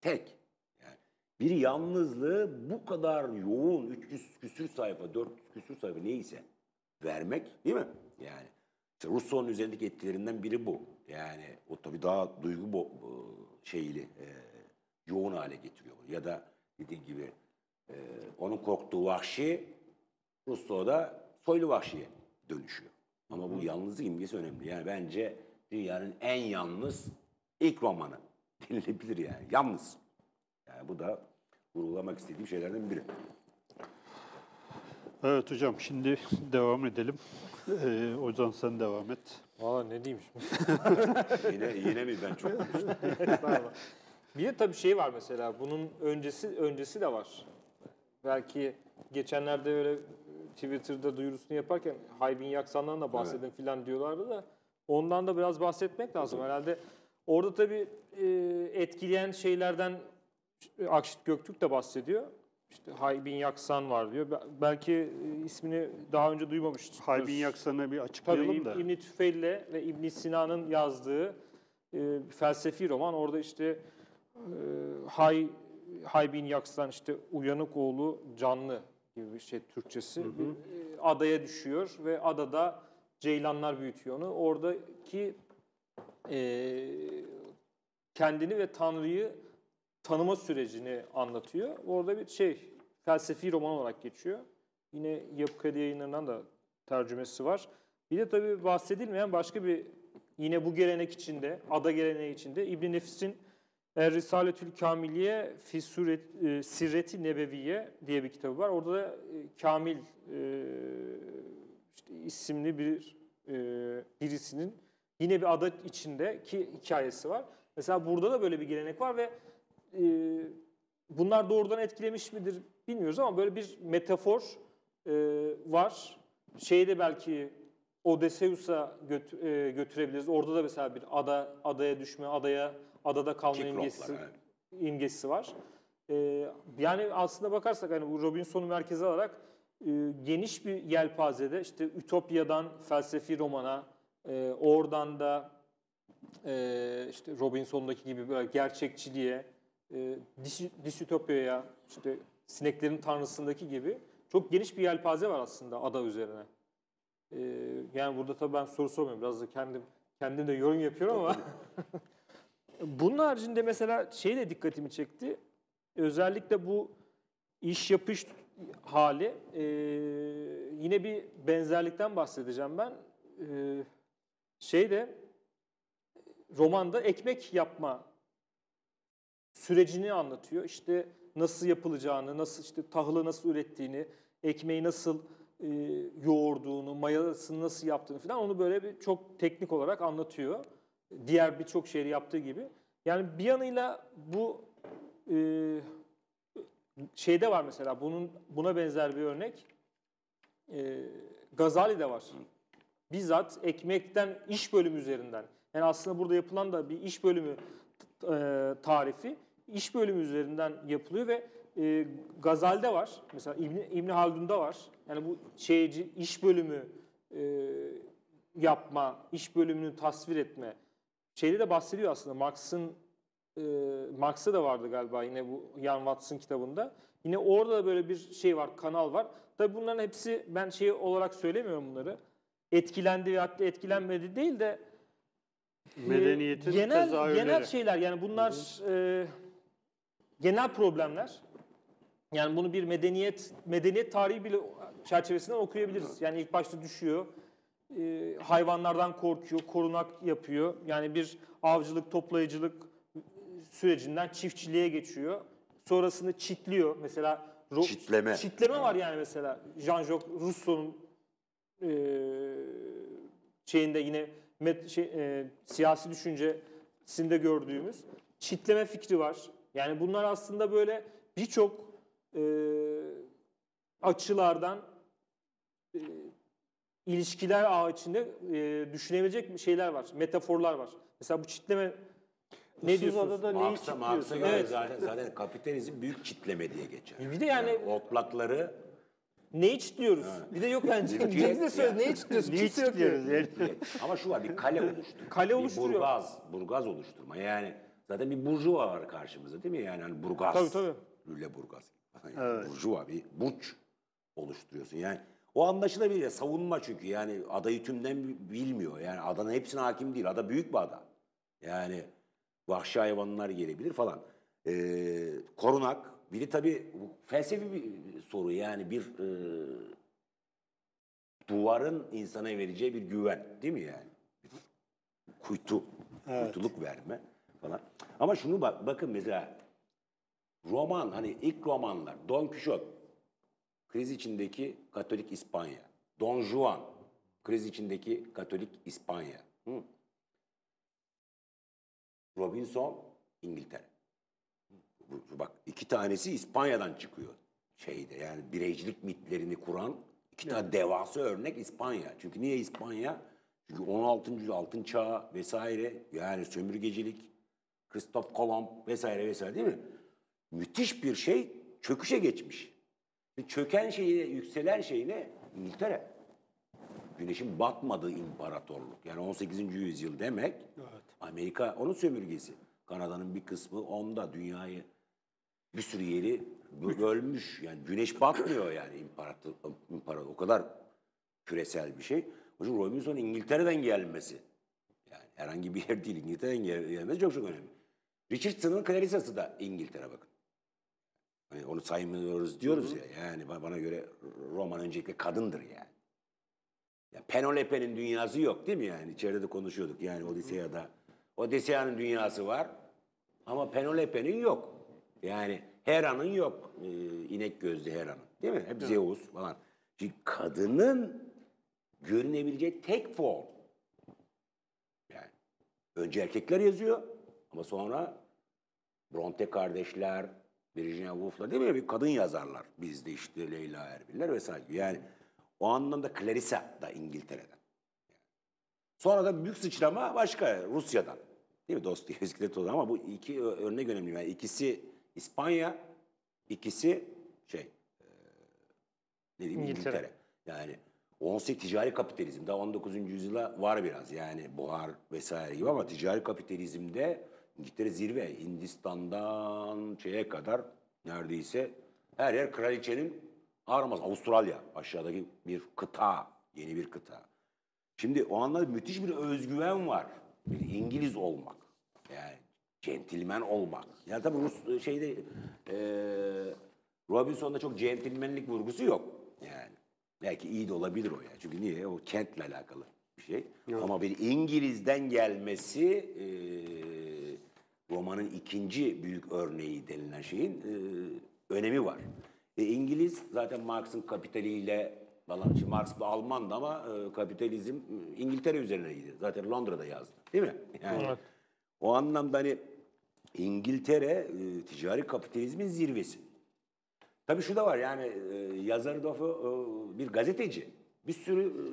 Tek. Yani bir yalnızlığı bu kadar yoğun 300 küsür sayfa, 400 küsür sayfa neyse vermek değil mi? Yani işte Rousseau'nun üzerindeki etkilerinden biri bu. Yani o tabii daha duygu bo- bu şeyli e, yoğun hale getiriyor. Ya da dediğim gibi e, onun korktuğu vahşi Rousseau'da soylu vahşiye dönüşüyor. Ama bu yalnızlık imgesi önemli. Yani bence dünyanın en yalnız ilk romanı denilebilir yani. Yalnız. Yani bu da vurgulamak istediğim şeylerden biri. Evet hocam şimdi devam edelim. Ee, Ozan sen devam et. Valla ne diyeyim şimdi. Yine, yine mi ben çok konuştum? Bir de tabii şey var mesela bunun öncesi öncesi de var. Belki geçenlerde öyle Twitter'da duyurusunu yaparken Haybin Yaksan'dan da bahsedin filan diyorlardı da ondan da biraz bahsetmek lazım herhalde. Orada tabii e, etkileyen şeylerden Akşit Göktürk de bahsediyor. İşte Haybin Yaksan var diyor. Be- Belki e, ismini daha önce duymamıştır. Haybin Yaksan'ı bir Tabii açıklayalım da. İb- İbn Tüfeil'le ve İbn Sina'nın yazdığı e, felsefi roman. Orada işte e, Hay Haybin Yaksan işte uyanık oğlu canlı gibi bir şey Türkçesi. Bir, e, adaya düşüyor ve adada ceylanlar büyütüyor onu. Oradaki e, kendini ve Tanrı'yı tanıma sürecini anlatıyor. Orada bir şey felsefi roman olarak geçiyor. Yine Yapı Kredi yayınlarından da tercümesi var. Bir de tabii bahsedilmeyen başka bir yine bu gelenek içinde, ada geleneği içinde İbn Nefis'in Er Risaletül Kamiliye fi Suret, e, Sirreti Nebeviye diye bir kitabı var. Orada da e, Kamil e, işte isimli bir birisinin yine bir ada içindeki hikayesi var. Mesela burada da böyle bir gelenek var ve bunlar doğrudan etkilemiş midir bilmiyoruz ama böyle bir metafor var. Şeyde belki Odysseus'a götü- e, götürebiliriz. Orada da mesela bir ada adaya düşme, adaya adada kalma Kick imgesi, rock'lar, evet. imgesi var. E, yani aslında bakarsak hani bu Robinson'u merkeze alarak e, geniş bir yelpazede işte Ütopya'dan felsefi romana, e, oradan da e, işte Robinson'daki gibi böyle gerçekçiliğe, e, dis- disütopyaya, işte sineklerin tanrısındaki gibi çok geniş bir yelpaze var aslında ada üzerine. E, yani burada tabii ben soru sormuyorum. Biraz da kendim kendim de yorum yapıyorum ama bunun haricinde mesela şey de dikkatimi çekti. Özellikle bu iş yapış hali e, yine bir benzerlikten bahsedeceğim ben. E, şeyde romanda ekmek yapma sürecini anlatıyor. İşte nasıl yapılacağını, nasıl işte tahılı nasıl ürettiğini, ekmeği nasıl e, yoğurduğunu, mayasını nasıl yaptığını falan onu böyle bir çok teknik olarak anlatıyor. Diğer birçok şeyi yaptığı gibi. Yani bir yanıyla bu e, şeyde var mesela bunun buna benzer bir örnek. E, Gazali'de var. Bizzat ekmekten iş bölümü üzerinden. Yani aslında burada yapılan da bir iş bölümü e, tarifi iş bölümü üzerinden yapılıyor ve e, Gazal'de var. Mesela İbni, İbni Haldun'da var. Yani bu şeyci iş bölümü e, yapma, iş bölümünü tasvir etme. Şeyde de bahsediyor aslında Marx'ın e, Marx'ta da vardı galiba yine bu Ian Watson kitabında. Yine orada da böyle bir şey var, kanal var. Tabii bunların hepsi ben şey olarak söylemiyorum bunları. Etkilendi ve hatta etkilenmedi değil de e, Medeniyetin genel tezahürleri. genel şeyler yani bunlar e, genel problemler. Yani bunu bir medeniyet medeniyet tarihi bile çerçevesinden okuyabiliriz. Yani ilk başta düşüyor. e, hayvanlardan korkuyor, korunak yapıyor. Yani bir avcılık, toplayıcılık sürecinden çiftçiliğe geçiyor. Sonrasında çitliyor. Mesela ro- Çitleme. Çitleme var yani mesela. Jean-Jacques Rousseau'nun e, şeyinde yine met, şey, e, siyasi düşüncesinde gördüğümüz çitleme fikri var. Yani bunlar aslında böyle birçok e, açılardan e, ilişkiler ağı içinde e, düşünebilecek şeyler var, metaforlar var. Mesela bu çitleme ne Issız diyorsunuz? Adada neyi Marx'a, Marx'a göre Evet. zaten, zaten kapitalizm büyük çitleme diye geçer. Bir de yani- otlakları Neyi çitliyoruz? Bir de yok yani Cengiz de söyledi neyi çitliyorsun? Neyi Kimse yok çitliyoruz yani. yani? ama şu var bir kale oluşturma. Kale bir oluşturuyor. burgaz, burgaz oluşturma. Yani zaten bir burjuva var karşımızda değil mi? Yani hani burgaz. Tabii, tabii. Lüleburgaz. Yani Burjuva bir burç oluşturuyorsun. Yani o anlaşılabilir. Savunma çünkü yani adayı tümden bilmiyor. Yani adanın hepsine hakim değil. Ada büyük bir ada. Yani vahşi hayvanlar gelebilir falan. Ee, korunak. Biri tabii felsefi bir soru. Yani bir e, duvarın insana vereceği bir güven değil mi yani? Kuytu, kuytuluk verme falan. Ama şunu bak, bakın mesela roman hani ilk romanlar Don Quixote kriz içindeki Katolik İspanya. Don Juan kriz içindeki Katolik İspanya. Hı. Robinson İngiltere. Bu- Bak iki tanesi İspanya'dan çıkıyor şeyde yani bireycilik mitlerini kuran iki tane devasa örnek İspanya. Çünkü niye İspanya? Çünkü 16. yüzyıl altın çağı vesaire yani sömürgecilik, Christoph Kolomb vesaire vesaire değil mi? Müthiş bir şey çöküşe geçmiş. Çöken şeyi, yükselen şey ne? İngiltere. Güneşin batmadığı imparatorluk. Yani 18. yüzyıl demek Amerika onun sömürgesi. Kanada'nın bir kısmı onda dünyayı bir sürü yeri bö- bölmüş. Yani güneş batmıyor yani imparator, imparator. O kadar küresel bir şey. Yüzden Robinson İngiltere'den gelmesi. Yani herhangi bir yer değil İngiltere'den gel- gelmesi çok çok önemli. Richardson'ın Clarissa'sı da İngiltere bakın. Hani onu saymıyoruz diyoruz ya. Yani ba- bana göre roman öncelikle kadındır yani. Ya Penelope'nin dünyası yok değil mi yani? İçeride de konuşuyorduk yani Odiseya'da. Odiseya'nın dünyası var ama Penelope'nin yok. Yani Hera'nın yok. Ee, inek gözlü Hera'nın. Değil mi? Hep Zeus falan. Çünkü kadının görünebileceği tek form. Yani önce erkekler yazıyor ama sonra Bronte kardeşler, Virginia Woolf'lar değil mi? Bir kadın yazarlar. Bizde işte Leyla Erbil'ler vesaire. Yani o anlamda Clarissa da İngiltere'den. Sonra da büyük sıçrama başka Rusya'dan. Değil mi? Dostoyevski'de toz ama bu iki örnek önemli. Yani ikisi İspanya, ikisi şey e, ne diyeyim İngiltere. İngiltere. Yani 18 ticari kapitalizm daha 19. yüzyıla var biraz yani buhar vesaire gibi ama ticari kapitalizmde İngiltere zirve Hindistan'dan şeye kadar neredeyse her yer kraliçenin arması. Avustralya aşağıdaki bir kıta, yeni bir kıta. Şimdi o anlamda müthiş bir özgüven var. Bir İngiliz olmak. Yani centilmen olmak. Yani tabii Rus şeyde e, Robinson'da çok centilmenlik vurgusu yok. Yani belki iyi de olabilir o ya. Çünkü niye? O kentle alakalı bir şey. Ama bir İngiliz'den gelmesi e, romanın ikinci büyük örneği denilen şeyin e, önemi var. E, İngiliz zaten Marx'ın kapitaliyle falan, şimdi Marx da Almandı ama e, kapitalizm e, İngiltere üzerineydi. Zaten Londra'da yazdı. Değil mi? Yani Evet. o anlamda hani İngiltere e, ticari kapitalizmin zirvesi. Tabii şu da var yani e, yazarı da e, bir gazeteci. Bir sürü e,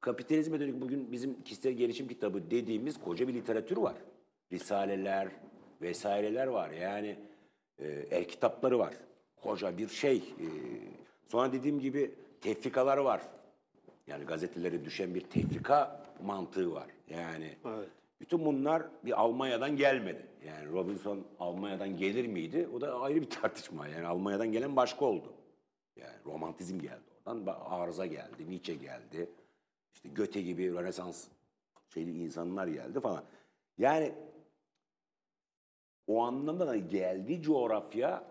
kapitalizme dönük bugün bizim kişisel gelişim kitabı dediğimiz koca bir literatür var. Risaleler vesaireler var. Yani e, el kitapları var. Koca bir şey. E, sonra dediğim gibi tefrikalar var. Yani gazetelere düşen bir tefrika mantığı var. Yani Evet. bütün bunlar bir Almanya'dan gelmedi. Yani Robinson Almanya'dan gelir miydi? O da ayrı bir tartışma. Yani Almanya'dan gelen başka oldu. Yani romantizm geldi oradan. Arıza geldi, Nietzsche geldi. İşte Goethe gibi Rönesans şeyli insanlar geldi falan. Yani o anlamda da geldiği coğrafya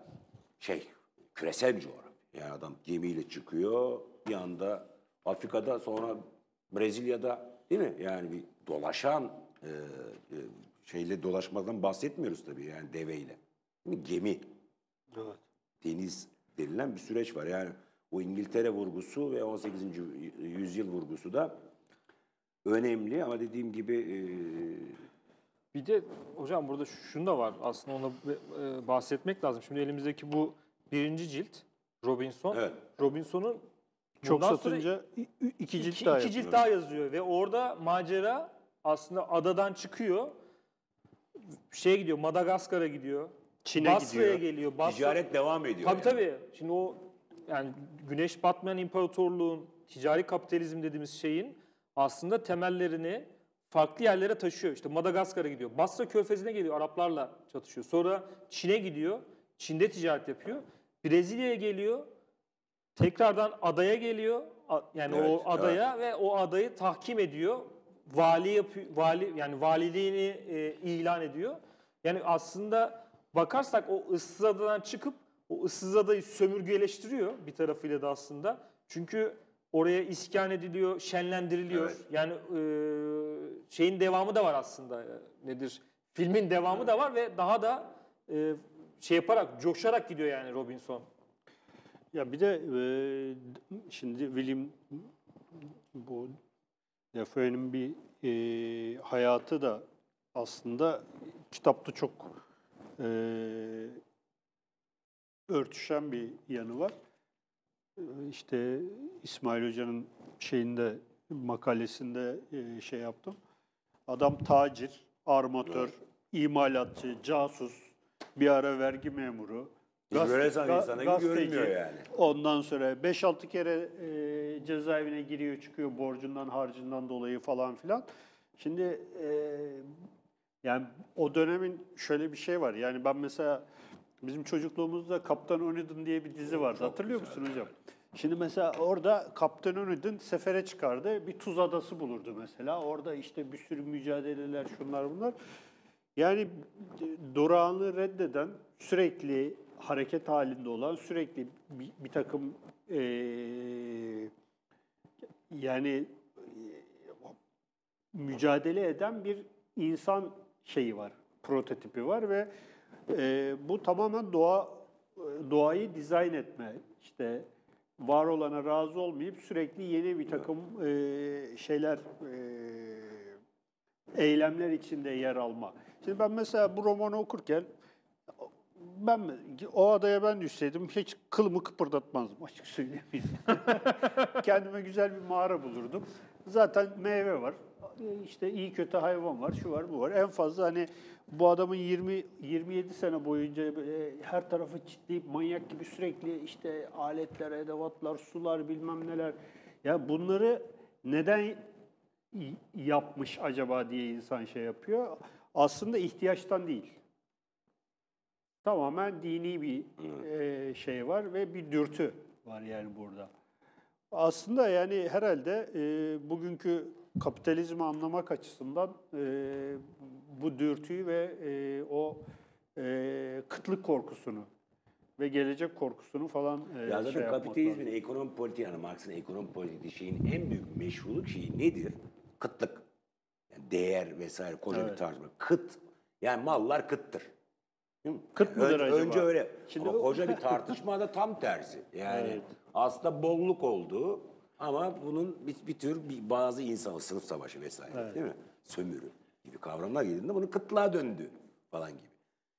şey küresel bir coğrafya. Yani adam gemiyle çıkıyor bir anda Afrika'da sonra Brezilya'da değil mi? Yani bir dolaşan e, e, şeyle dolaşmadan bahsetmiyoruz tabii yani deveyle. Değil mi? Gemi, Evet. deniz denilen bir süreç var. Yani o İngiltere vurgusu ve 18. yüzyıl vurgusu da önemli ama dediğim gibi e, Bir de hocam burada şunu da var aslında ona e, bahsetmek lazım. Şimdi elimizdeki bu birinci cilt Robinson. Evet. Robinson'un Çok satınca iki cilt iki, daha iki cilt daha yazıyor ve orada macera aslında adadan çıkıyor. Şeye gidiyor Madagaskar'a gidiyor. Çin'e Basra'ya gidiyor. geliyor. Basra, ticaret devam ediyor. Tabii yani. tabii. Şimdi o yani Güneş batmayan imparatorluğun ticari kapitalizm dediğimiz şeyin aslında temellerini farklı yerlere taşıyor. İşte Madagaskar'a gidiyor. Basra Körfezi'ne geliyor. Araplarla çatışıyor. Sonra Çin'e gidiyor. Çin'de ticaret yapıyor. Brezilya'ya geliyor. Tekrardan adaya geliyor. Yani Evet, o adaya ve o adayı tahkim ediyor. Vali yapıyor, vali yani valiliğini e, ilan ediyor. Yani aslında bakarsak o ıssız adadan çıkıp o ıssız adayı sömürgeleştiriyor bir tarafıyla da aslında. Çünkü oraya iskan ediliyor, şenlendiriliyor. Evet. Yani e, şeyin devamı da var aslında. E, Nedir? Filmin devamı da var ve daha da e, şey yaparak, coşarak gidiyor yani Robinson. Ya bir de e, şimdi William bu Defoe'nin bir e, hayatı da aslında kitapta çok e, örtüşen bir yanı var. İşte İsmail Hoca'nın şeyinde makalesinde e, şey yaptım. Adam tacir, armatör, imalatçı, casus, bir ara vergi memuru. Bir gazete- gibi gazeteci. görünmüyor yani. Ondan sonra 5-6 kere e, cezaevine giriyor çıkıyor borcundan harcından dolayı falan filan. Şimdi e, yani o dönemin şöyle bir şey var. Yani ben mesela bizim çocukluğumuzda Kaptan Onedin diye bir dizi vardı. Hatırlıyor musun hocam? Şimdi mesela orada Kaptan Onedin sefere çıkardı. Bir tuz adası bulurdu mesela. Orada işte bir sürü mücadeleler şunlar bunlar. Yani durağını reddeden, sürekli hareket halinde olan, sürekli bir, bir takım e, yani mücadele eden bir insan şeyi var, prototipi var ve e, bu tamamen doğa doğayı dizayn etme, işte var olana razı olmayıp sürekli yeni bir takım e, şeyler e, eylemler içinde yer alma. Şimdi ben mesela bu romanı okurken ben o adaya ben düşseydim hiç kılımı kıpırdatmazdım açık söyleyeyim. Kendime güzel bir mağara bulurdum. Zaten meyve var. işte iyi kötü hayvan var, şu var, bu var. En fazla hani bu adamın 20 27 sene boyunca böyle her tarafı çitleyip manyak gibi sürekli işte aletler, edevatlar, sular bilmem neler. Ya bunları neden yapmış acaba diye insan şey yapıyor. Aslında ihtiyaçtan değil. Tamamen dini bir e, şey var ve bir dürtü var yani burada. Aslında yani herhalde e, bugünkü kapitalizmi anlamak açısından e, bu dürtüyü ve e, o e, kıtlık korkusunu ve gelecek korkusunu falan e, Ya zaten şey kapitalizmin lazım. ekonomi politiği, yani Marx'ın ekonomi politiği şeyin en büyük meşruluk şeyi nedir? Kıtlık. Yani değer vesaire koca bir Evet. tartışma. Kıt. Yani mallar kıttır. Değil mi? Kıt Yani mıdır ön- acaba? Önce öyle. Şimdi Ama o- koca bir tartışma da tam tersi. Yani Evet. aslında bolluk olduğu ama bunun bir, bir tür bir, bazı insan sınıf savaşı vesaire Evet. değil mi? Sömürü gibi kavramlar girdiğinde bunun kıtlığa döndü falan gibi.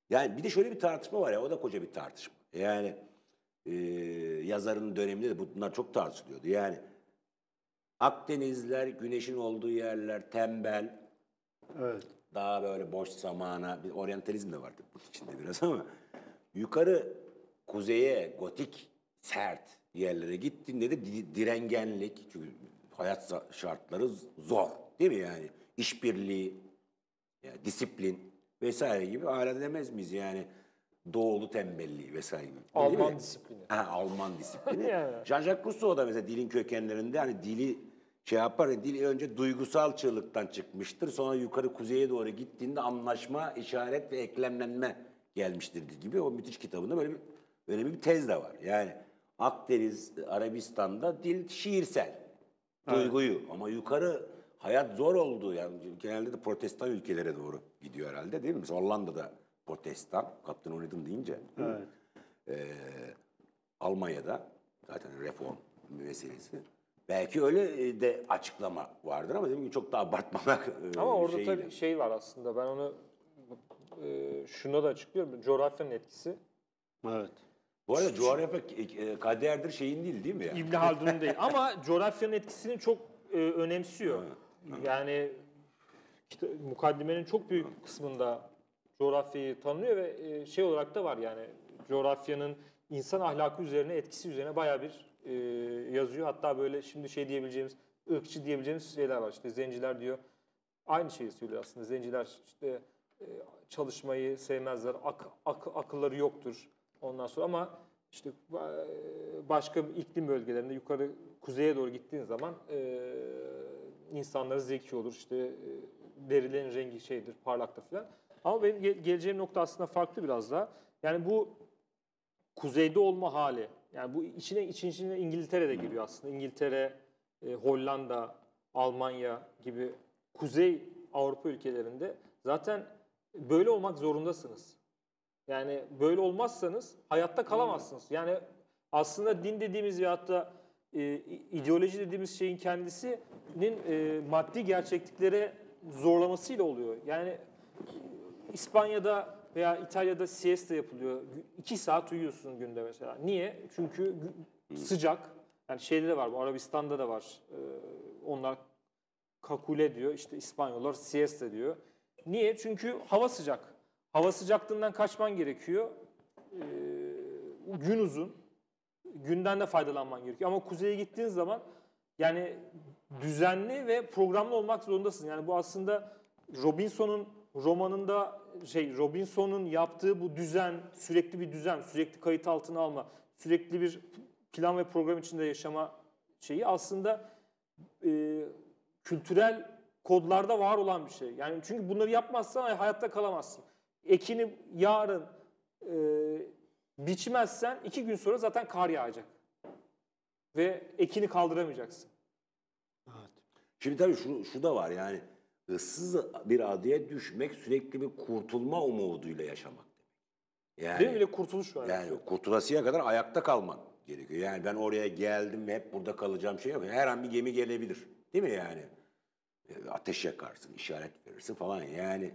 Yani bir de şöyle bir tartışma var ya o da koca bir tartışma. Yani e, yazarın döneminde de bunlar çok tartışılıyordu. Yani Akdenizler, güneşin olduğu yerler tembel, Evet. daha böyle boş zamana, bir oryantalizm de vardı bunun içinde biraz ama yukarı kuzeye, gotik, sert yerlere gittiğinde de di- direngenlik, çünkü hayat şartları zor değil mi yani? İşbirliği, yani disiplin vesaire gibi hala demez miyiz yani? Doğulu tembelliği vesaire gibi. Alman mi? disiplini. Ha, Alman disiplini. Yani. Jean-Jacques Rousseau da mesela dilin kökenlerinde hani dili şey yapar ya dil önce duygusal çığlıktan çıkmıştır. Sonra yukarı kuzeye doğru gittiğinde anlaşma, işaret ve eklemlenme gelmiştir gibi o müthiş kitabında böyle bir önemli bir tez de var. Yani Akdeniz, Arabistan'da dil şiirsel. Duyguyu ama yukarı hayat zor olduğu yani genelde de protestan ülkelere doğru gidiyor herhalde değil mi? Mesela Hollanda'da protestan, Kaptan oynadım deyince. Evet. Ee, Almanya'da zaten reform meselesi. Belki öyle e, de açıklama vardır ama dediğim gibi çok da abartmamak e, Ama orada şeyiyle. tabii şey var aslında. Ben onu e, şuna da açıklıyorum. Coğrafyanın etkisi. Evet. Bu arada coğrafya e, kaderdir şeyin değil değil mi? Yani? İbn Haldun'un değil. Ama coğrafyanın etkisini çok e, önemsiyor. Yani işte, mukaddimenin çok büyük kısmında coğrafyayı tanıyor ve e, şey olarak da var yani coğrafyanın insan ahlakı üzerine etkisi üzerine bayağı bir e, yazıyor. Hatta böyle şimdi şey diyebileceğimiz ırkçı diyebileceğimiz şeyler var. İşte zenciler diyor. Aynı şeyi söylüyor aslında. Zenciler işte e, çalışmayı sevmezler. Ak, ak- akılları yoktur. Ondan sonra ama işte başka iklim bölgelerinde yukarı kuzeye doğru gittiğin zaman e, insanları zeki olur. İşte e, derilerin rengi şeydir, parlaktır falan. Ama benim ge- geleceğim nokta aslında farklı biraz daha. Yani bu kuzeyde olma hali. Yani bu içine için içine İngiltere de giriyor aslında. İngiltere, e, Hollanda, Almanya gibi kuzey Avrupa ülkelerinde zaten böyle olmak zorundasınız. Yani böyle olmazsanız hayatta kalamazsınız. Yani aslında din dediğimiz veyahut da e, ideoloji dediğimiz şeyin kendisinin e, maddi gerçekliklere zorlamasıyla oluyor. Yani İspanya'da veya İtalya'da siesta yapılıyor. İki saat uyuyorsun günde mesela. Niye? Çünkü sıcak. Yani şeyde de var, bu Arabistan'da da var. Ee, onlar kakule diyor, işte İspanyollar siesta diyor. Niye? Çünkü hava sıcak. Hava sıcaklığından kaçman gerekiyor. Ee, gün uzun. Günden de faydalanman gerekiyor. Ama kuzeye gittiğin zaman yani düzenli ve programlı olmak zorundasın. Yani bu aslında Robinson'un romanında şey Robinson'un yaptığı bu düzen, sürekli bir düzen, sürekli kayıt altına alma, sürekli bir plan ve program içinde yaşama şeyi aslında e, kültürel kodlarda var olan bir şey. Yani çünkü bunları yapmazsan hayatta kalamazsın. Ekini yarın e, biçmezsen iki gün sonra zaten kar yağacak. Ve ekini kaldıramayacaksın. Şimdi tabii şu, şu da var yani ıssız bir adaya düşmek sürekli bir kurtulma umuduyla yaşamak demek. Yani, Değil mi? Bir de kurtuluş var. yani kurtulasıya kadar ayakta kalman gerekiyor. Yani ben oraya geldim ve hep burada kalacağım şey yok. Her an bir gemi gelebilir. Değil mi yani? E, Ateş yakarsın, işaret verirsin falan. Yani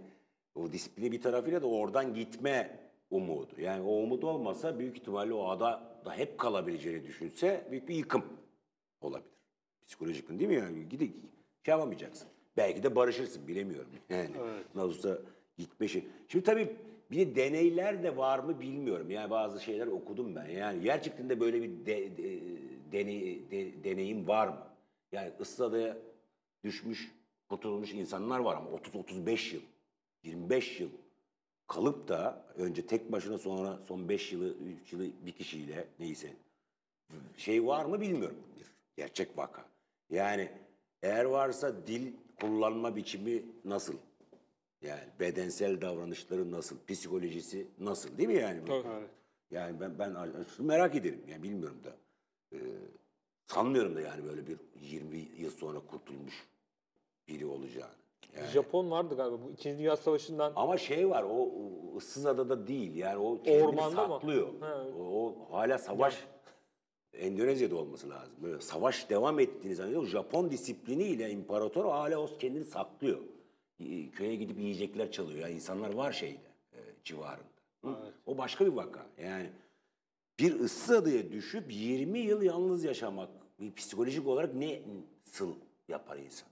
o disiplini bir tarafıyla da oradan gitme umudu. Yani o umut olmasa büyük ihtimalle o ada da hep kalabileceğini düşünse büyük bir yıkım olabilir. Psikolojik değil mi yani? Gidip şey yapamayacaksın. Belki de barışırsın bilemiyorum. Yani nasıl olsa gitme şey. Şimdi tabii bir de deneyler de var mı bilmiyorum. Yani bazı şeyler okudum ben. Yani gerçekten de böyle bir de, de- deney, de- deneyim var mı? Yani ıssız adaya düşmüş, kurtulmuş insanlar var ama 30-35 yıl, 25 yıl kalıp da önce tek başına sonra son 5 yılı, 3 yılı bir kişiyle neyse şey var mı bilmiyorum. Bir gerçek vaka. Yani eğer varsa dil kullanma biçimi nasıl? Yani bedensel davranışları nasıl? Psikolojisi nasıl? Değil mi yani? Tabii. Evet. Yani ben ben merak ederim. Yani bilmiyorum da. Ee, sanmıyorum da yani böyle bir 20 yıl sonra kurtulmuş biri olacağını. Yani. Japon vardı galiba bu İkinci Dünya Savaşı'ndan. Ama şey var o, ıssız adada değil. Yani o kendini Ormanda saklıyor. Evet. O, o hala savaş Endonezya'da olması lazım. Böyle savaş devam ettiğini zannediyor. Japon disipliniyle imparator hala o kendini saklıyor. Köye gidip yiyecekler çalıyor. Yani insanlar var şeyde e, civarında. Hı? O başka bir vaka. Yani bir ıssız adaya düşüp 20 yıl yalnız yaşamak bir psikolojik olarak ne nasıl yapar insan?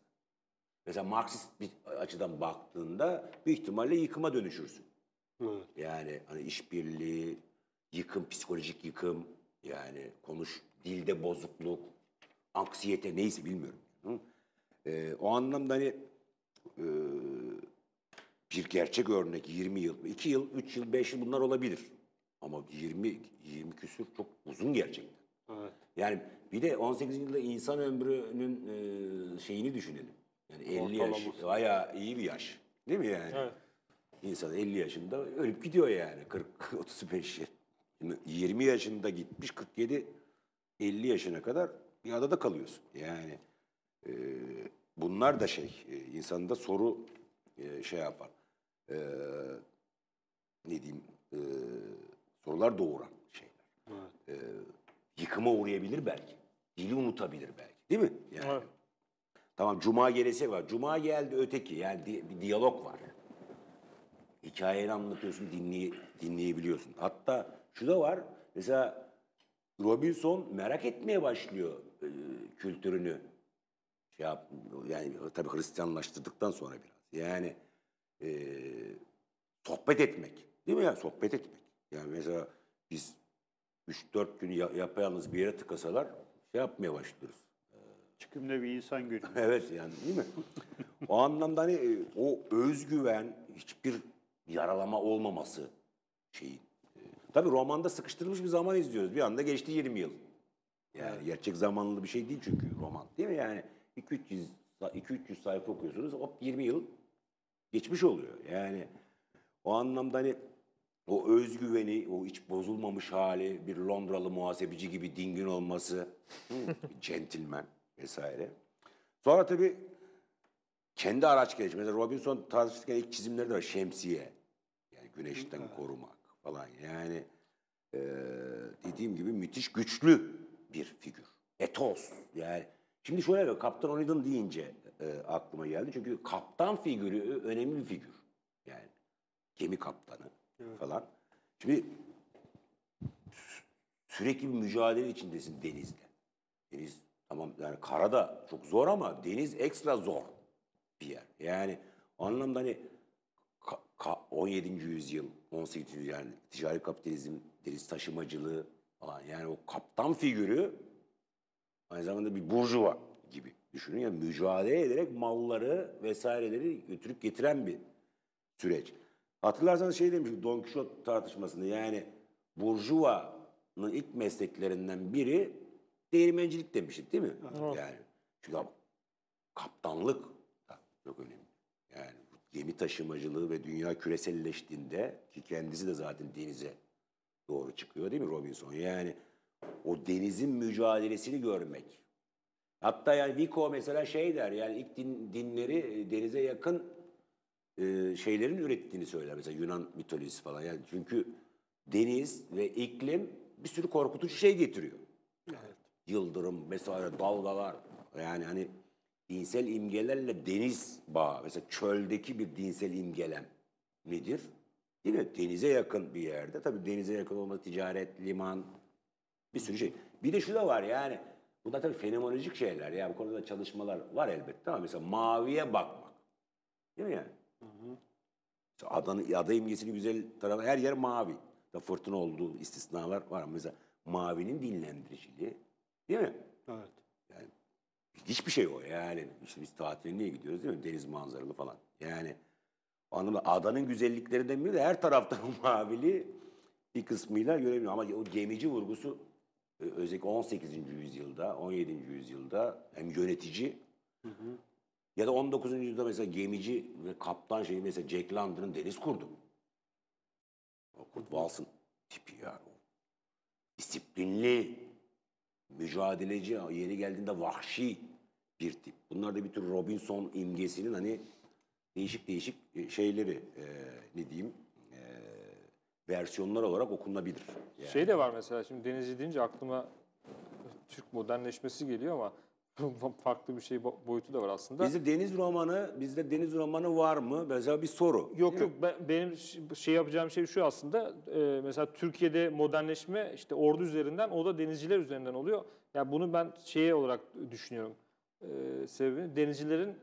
Mesela Marksist bir açıdan baktığında büyük ihtimalle yıkıma dönüşürsün. Evet. Yani hani işbirliği, yıkım, psikolojik yıkım, yani konuş, dilde bozukluk, anksiyete neyse bilmiyorum. Hı? Ee, o anlamda hani e, bir gerçek örnek 20 yıl, 2 yıl, 3 yıl, 5 yıl bunlar olabilir. Ama 20 20 küsur çok uzun gerçekten. Evet. Yani bir de 18. yılda insan ömrünün e, şeyini düşünelim. Yani 50 yaş Ortalaması. bayağı iyi bir yaş. Değil mi yani? Evet. İnsan 50 yaşında ölüp gidiyor yani 40 35 yıl. Şimdi 20 yaşında gitmiş 47 50 yaşına kadar bir adada kalıyorsun. Yani e, bunlar da şey e, insanda soru e, şey yapar. E, ne diyeyim e, sorular doğuran şeyler. Evet. E, yıkıma uğrayabilir belki. Dili unutabilir belki. Değil mi? Yani. Evet. Tamam Cuma gelesi var. Cuma geldi öteki. Yani di- bir diyalog var. Hikayeni anlatıyorsun, dinley dinleyebiliyorsun. Hatta şu da var. Mesela Robinson merak etmeye başlıyor e, kültürünü. Şey yap, yani tabii Hristiyanlaştırdıktan sonra biraz. Yani e, sohbet etmek. Değil mi ya? Sohbet etmek. Yani mesela biz 3-4 gün ya, yapayalnız bir yere tıkasalar şey yapmaya başlıyoruz. Çıkımda bir insan görüyor. Evet yani değil mi? o anlamda hani e, o özgüven hiçbir yaralama olmaması şeyin. E, Tabii romanda sıkıştırılmış bir zaman izliyoruz. Bir anda geçti 20 yıl. Yani gerçek zamanlı bir şey değil çünkü roman. Değil mi yani? 2-300 2-300 sayfa okuyorsunuz hop 20 yıl geçmiş oluyor. Yani o anlamda hani o özgüveni, o hiç bozulmamış hali, bir Londralı muhasebeci gibi dingin olması, centilmen vesaire. Sonra tabii kendi araç gelişi. Mesela Robinson tartışırken ilk çizimleri de var. Şemsiye. Yani güneşten korumak falan. Yani eee, dediğim gibi müthiş güçlü bir figür. Etos. Yani şimdi şöyle bir Kaptan Onidon deyince e, aklıma geldi. Çünkü kaptan figürü önemli bir figür. Yani gemi kaptanı falan. Şimdi sürekli bir mücadele içindesin denizde. Deniz tamam yani karada çok zor ama deniz ekstra zor bir yer. Yani anlamda hani ka- ka- 17. yüzyıl, 18. yüzyıl yani ticari kapitalizm, deniz taşımacılığı falan yani o kaptan figürü aynı zamanda bir burjuva gibi düşünün. Yani mücadele ederek malları vesaireleri götürüp getiren bir süreç. Hatırlarsanız şey demiştim Don Quixote tartışmasında yani burjuvanın ilk mesleklerinden biri değirmencilik demiştik değil mi? Yani çünkü ama kaptanlık da çok önemli. Yani gemi taşımacılığı ve dünya küreselleştiğinde ki kendisi de zaten denize doğru çıkıyor değil mi Robinson? Yani o denizin mücadelesini görmek. Hatta yani Vico mesela şey der yani ilk din, dinleri e, denize yakın e, şeylerin ürettiğini söyler. Mesela Yunan mitolojisi falan. Yani çünkü deniz ve iklim bir sürü korkutucu şey getiriyor. Yani Yıldırım vesaire dalgalar. Yani hani dinsel imgelerle deniz bağı. Mesela çöldeki bir dinsel imgelem nedir? Mi? Denize yakın bir yerde. Tabii denize yakın olması ticaret, liman, bir sürü şey. Bir de şu da var yani. Bunlar tabii fenomenolojik şeyler. Yani bu konuda çalışmalar var elbette ama mesela maviye bakmak. Değil mi yani? Mesela Adanın, ada imgesini güzel tarafı her yer mavi. Da fırtına olduğu istisnalar var. Mesela mavinin dinlendiriciliği. Değil mi? Evet. Yani bir Hiçbir şey o yani. İşte biz tatile niye gidiyoruz değil mi? Deniz manzaralı falan. Yani anlamda adanın güzellikleri demiyor da her taraftan mavili bir kısmıyla göremiyor. Ama o gemici vurgusu e, özellikle 18. yüzyılda, 17. yüzyılda hem yönetici ya da 19. yüzyılda mesela gemici ve kaptan şeyi mesela Jack London'ın deniz kurdu. O Kurt Waltz'ın tipi ya. o. Disiplinli, mücadeleci, yeri geldiğinde vahşi bir tip. Bunlar da bir tür Robinson imgesinin hani değişik değişik e, şeyleri e, ne diyeyim e, versiyonlar olarak okunabilir. Yani. Şey de var mesela şimdi denizci deyince aklıma Türk modernleşmesi geliyor ama farklı bir şey bo- boyutu da var aslında. Bizde deniz romanı, bizde deniz romanı var mı? Mesela bir soru. Yok yok ben, benim şey yapacağım şey şu aslında e, mesela Türkiye'de modernleşme işte ordu üzerinden o da denizciler üzerinden oluyor. Ya bunu ben şeye olarak düşünüyorum. E, sebebi denizcilerin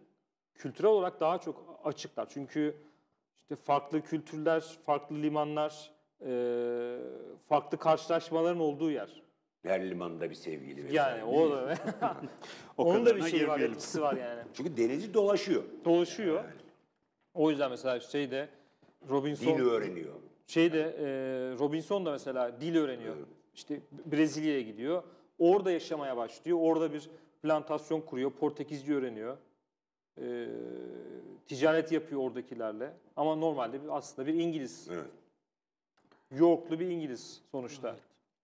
kültürel olarak daha çok açıklar. Çünkü işte farklı kültürler, farklı limanlar, e, farklı karşılaşmaların olduğu yer. Her limanda bir sevgili vesaire. Yani o da O onun da bir şeyi var, etkisi var yani. Çünkü denizci dolaşıyor. Dolaşıyor. O yüzden mesela şeyde Robinson Dil öğreniyor. Şeyde e, Robinson da mesela dil öğreniyor. İşte Brezilya'ya gidiyor. Orada yaşamaya başlıyor. Orada bir plantasyon kuruyor. Portekizce öğreniyor. E, ticaret yapıyor oradakilerle. Ama normalde bir, aslında bir İngiliz. Evet. Yorklu bir İngiliz sonuçta.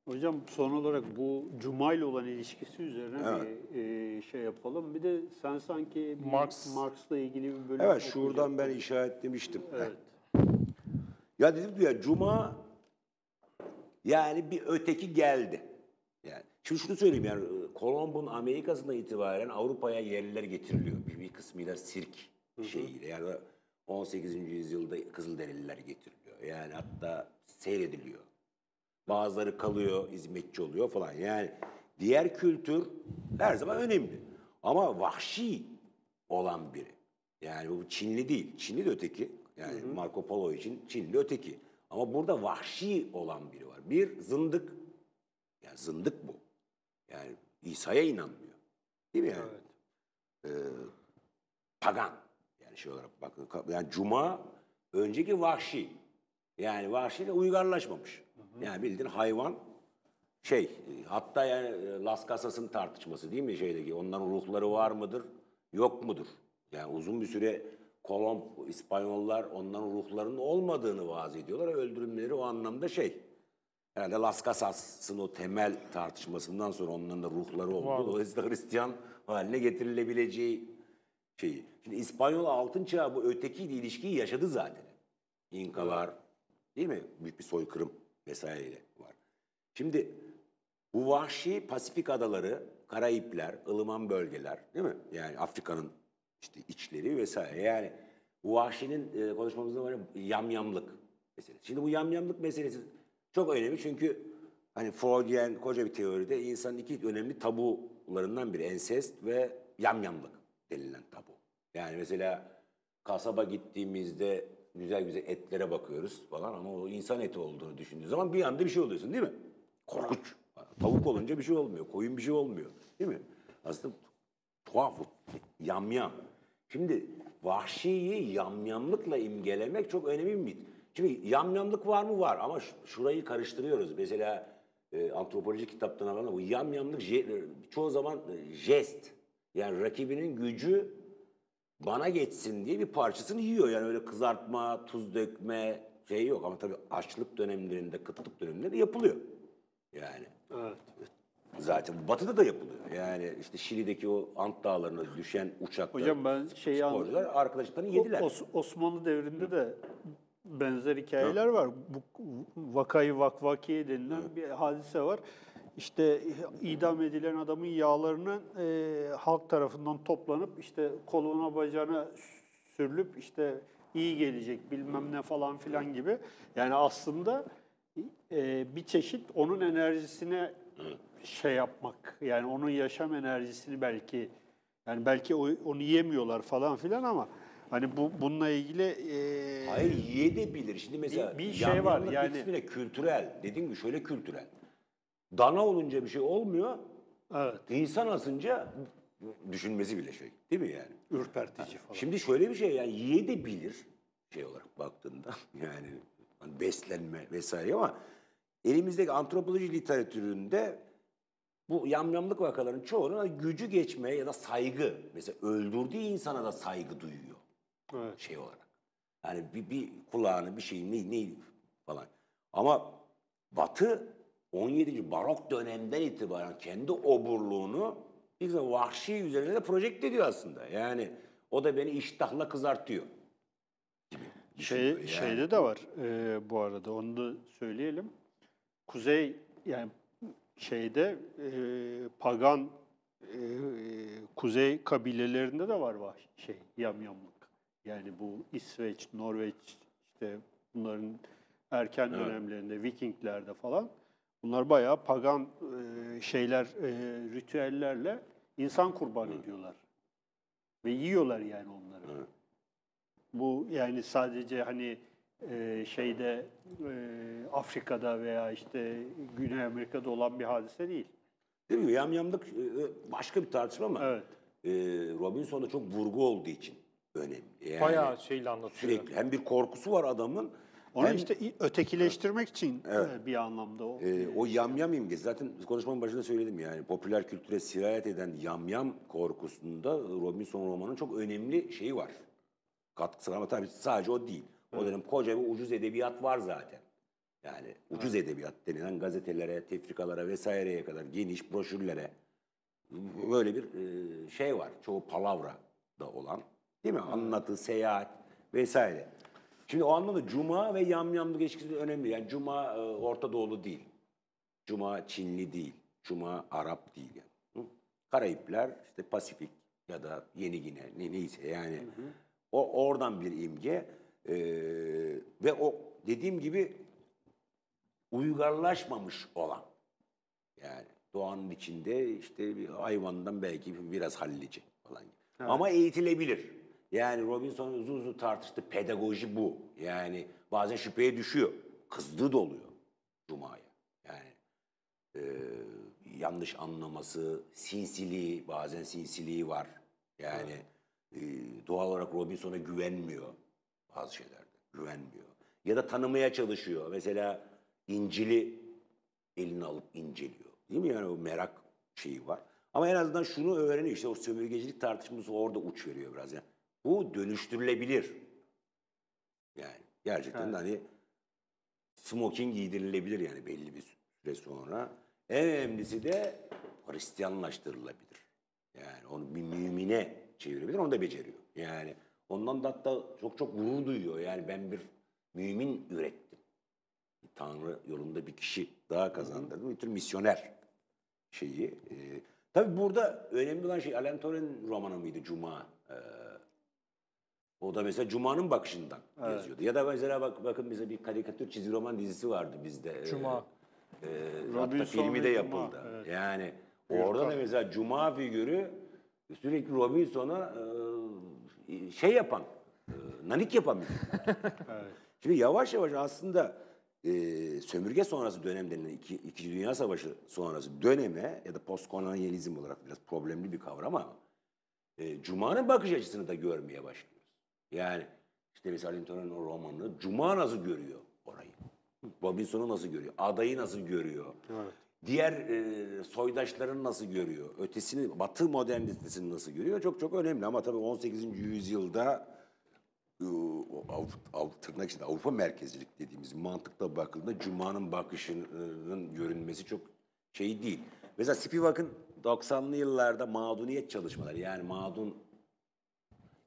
Hocam son olarak bu Cuma ile olan ilişkisi üzerine bir e, şey yapalım. Bir de sen sanki Marx- Marx'la ilgili bir bölüm Evet şuradan ben işaretlemiştim. Evet. Ya dedim ki ya Cuma yani bir öteki geldi. Yani şimdi şunu söyleyeyim yani Kolomb'un Amerika'sından itibaren Avrupa'ya yerliler getiriliyor. Bir, bir kısmıyla sirk şeyiyle. Yani 18. yüzyılda Kızılderililer getiriliyor. Yani hatta seyrediliyor. Bazıları kalıyor, hizmetçi oluyor falan. Yani diğer kültür her zaman önemli. Ama vahşi olan biri. Yani bu Çinli değil. Çinli de öteki. Yani Marco Polo için Çinli öteki. Ama burada vahşi olan biri var. Bir zındık. Yani zındık bu. Yani İsa'ya inanmıyor. Değil mi yani? Ee, pagan. Yani şey olarak bakın. Yani Cuma önceki vahşi. Yani vahşi de uygarlaşmamış. Yani bildiğin hayvan şey hatta yani e, Las Casas'ın tartışması değil mi şeydeki onların ruhları var mıdır yok mudur? Yani uzun bir süre Kolomb İspanyollar onların ruhlarının olmadığını vaaz ediyorlar. Öldürümleri o anlamda şey. Herhalde Las Casas'ın o temel tartışmasından sonra onların da ruhları oldu. Vardı. Dolayısıyla Hristiyan haline getirilebileceği şeyi. Şimdi İspanyol altın çağı bu ötekiyle ilişkiyi yaşadı zaten. İnkalar değil mi? Büyük bir soykırım vesaireyle var. Şimdi bu vahşi Pasifik adaları, Karayipler, ılıman bölgeler değil mi? Yani Afrika'nın işte içleri vesaire. Yani bu vahşinin e, konuşmamızda var ya yamyamlık meselesi. Şimdi bu yamyamlık meselesi çok önemli çünkü hani Freudian koca bir teoride insanın iki önemli tabularından biri ensest ve yamyamlık denilen tabu. Yani mesela kasaba gittiğimizde güzel güzel etlere bakıyoruz falan ama o insan eti olduğunu düşündüğün zaman bir anda bir şey oluyorsun değil mi? Korkunç. Tavuk olunca bir şey olmuyor. Koyun bir şey olmuyor. Değil mi? Aslında tuhaf. Yamyam. Şimdi vahşiyi yamyamlıkla imgelemek çok önemli bir mit. Şimdi yamyamlık var mı? Var ama şurayı karıştırıyoruz. Mesela e, antropoloji kitaplarına falan bu yamyamlık je- çoğu zaman e, jest. Yani rakibinin gücü bana geçsin diye bir parçasını yiyor. Yani öyle kızartma, tuz dökme şey yok. Ama tabii açlık dönemlerinde, kıtlık dönemlerinde yapılıyor. Yani Evet. zaten batıda da yapılıyor. Yani işte Şili'deki o Ant Dağları'na düşen uçakta Hocam ben şeyi sporcular arkadaşlarını yediler. Os- Osmanlı devrinde de benzer hikayeler var. Bu vakayı vakvakiye denilen bir hadise var. İşte idam edilen adamın yağlarının e, halk tarafından toplanıp işte koluna bacağına sürülüp işte iyi gelecek bilmem ne falan filan gibi. Yani aslında e, bir çeşit onun enerjisine şey yapmak. Yani onun yaşam enerjisini belki yani belki onu yemiyorlar falan filan ama hani bu bununla ilgili e, Hayır yiyebilir. Şimdi mesela Bir- bir şey var, yani- kültürel. Dediğim gibi şöyle kültürel. Dana olunca bir şey olmuyor. evet. İnsan asınca düşünmesi bile şey. Değil mi yani? Ürpertici falan. Şimdi şöyle bir şey yani yiyebilir şey olarak baktığında yani hani beslenme vesaire ama elimizdeki antropoloji literatüründe bu yamyamlık vakaların çoğunun hani gücü geçme ya da saygı mesela öldürdüğü insana da saygı duyuyor Evet. şey olarak. Yani bir, bir kulağını bir şeyin ne, ne falan. Ama Batı 17. barok dönemden itibaren kendi oburluğunu bir vahşi üzerine de projekte ediyor aslında. Yani o da beni iştahla kızartıyor. Şey, yani. Şeyde de var e, bu arada onu da söyleyelim. Kuzey yani şeyde e, pagan e, kuzey kabilelerinde de var var şey yamyamlık. Yani bu İsveç, Norveç işte bunların erken Evet. dönemlerinde Vikinglerde falan bunlar bayağı pagan e, şeyler e, ritüellerle insan kurban ediyorlar. Ve yiyorlar yani onları. Evet. Bu yani sadece hani e, şeyde e, Afrika'da veya işte Güney Amerika'da olan bir hadise değil. Değil mi? Yamyamlık başka bir tartışma ama Evet. e, Robinson'da çok vurgu olduğu için önemli. Yani Bayağı şeyle anlatıyor. sürekli hem bir korkusu var adamın Onu hem işte ötekileştirmek için Evet. e, bir anlamda o. Ee, o yamyam imgesi zaten konuşmanın başında söyledim yani popüler kültüre sirayet eden yamyam korkusunda Robinson romanının çok önemli şeyi var. Katkısı ama tabii sadece o değil. O dönem koca bir ucuz edebiyat var zaten. Yani ucuz edebiyat denilen gazetelere, tefrikalara vesaireye kadar geniş broşürlere böyle bir e, şey var. Çoğu palavra da olan değil mi? Anlatı, seyahat vesaire. Şimdi o anlamda Cuma ve yamyamlık ilişkisi önemli. Yani Cuma e, Orta Doğulu değil. Cuma Çinli değil. Cuma Arap değil yani. Hı? Karayipler, işte Pasifik ya da Yeni Gine ne, neyse yani. O oradan bir imge. Ee, ve o dediğim gibi uygarlaşmamış olan. Yani doğanın içinde işte bir hayvandan belki biraz hallice falan. Ama eğitilebilir. Yani Robinson uzun uzun tartıştı. Pedagoji bu. Yani bazen şüpheye düşüyor. Kızdığı da oluyor Cuma'ya. Yani e, yanlış anlaması, sinsiliği, bazen sinsiliği var. Yani e, doğal olarak Robinson'a güvenmiyor bazı şeylerde. Güvenmiyor. Ya da tanımaya çalışıyor. Mesela İncil'i eline alıp inceliyor. Değil mi? Yani o merak şeyi var. Ama en azından şunu öğreniyor. İşte o sömürgecilik tartışması orada uç veriyor biraz. Yani bu dönüştürülebilir. Yani gerçekten de hani smoking giydirilebilir yani belli bir süre sonra. En önemlisi de Hristiyanlaştırılabilir. Yani onu bir mümine çevirebilir. Onu da beceriyor. Yani ondan da hatta çok çok gurur duyuyor. Yani ben bir mümin ürettim. Tanrı yolunda bir kişi daha kazandırdım. Bir tür misyoner şeyi. E, tabii burada önemli olan şey Alan Turing'in romanı mıydı Cuma? E, o da mesela Cuma'nın bakışından yazıyordu. Ya da mesela bak bakın bize bir karikatür çizgi roman dizisi vardı bizde. E, Cuma. e, hatta filmi de Cuma, yapıldı. evet. Yani orada da mesela Cuma figürü sürekli Robinson'a e, şey yapan, e, nanik yapan bir. Evet. Şimdi yavaş yavaş aslında e, sömürge sonrası dönem denilen iki, İkinci Dünya Savaşı sonrası döneme ya da postkolonyalizm olarak biraz problemli bir kavram ama e, Cuma'nın bakış açısını da görmeye başlıyoruz. Yani işte mesela Linton'un o romanını Cuma nasıl görüyor orayı? Robinson'u nasıl görüyor? Adayı nasıl görüyor? Evet. Diğer e, soydaşlarını nasıl görüyor? Ötesini, Batı modernitesini nasıl görüyor? Çok çok önemli ama tabii 18. yüzyılda e, Avrupa, Avrupa, tırnak içinde Avrupa merkezcilik dediğimiz mantıkla bakıldığında Cuma'nın bakışının görünmesi çok şey değil. Mesela Spivak'ın 90'lı yıllarda mağduniyet çalışmaları yani mağdun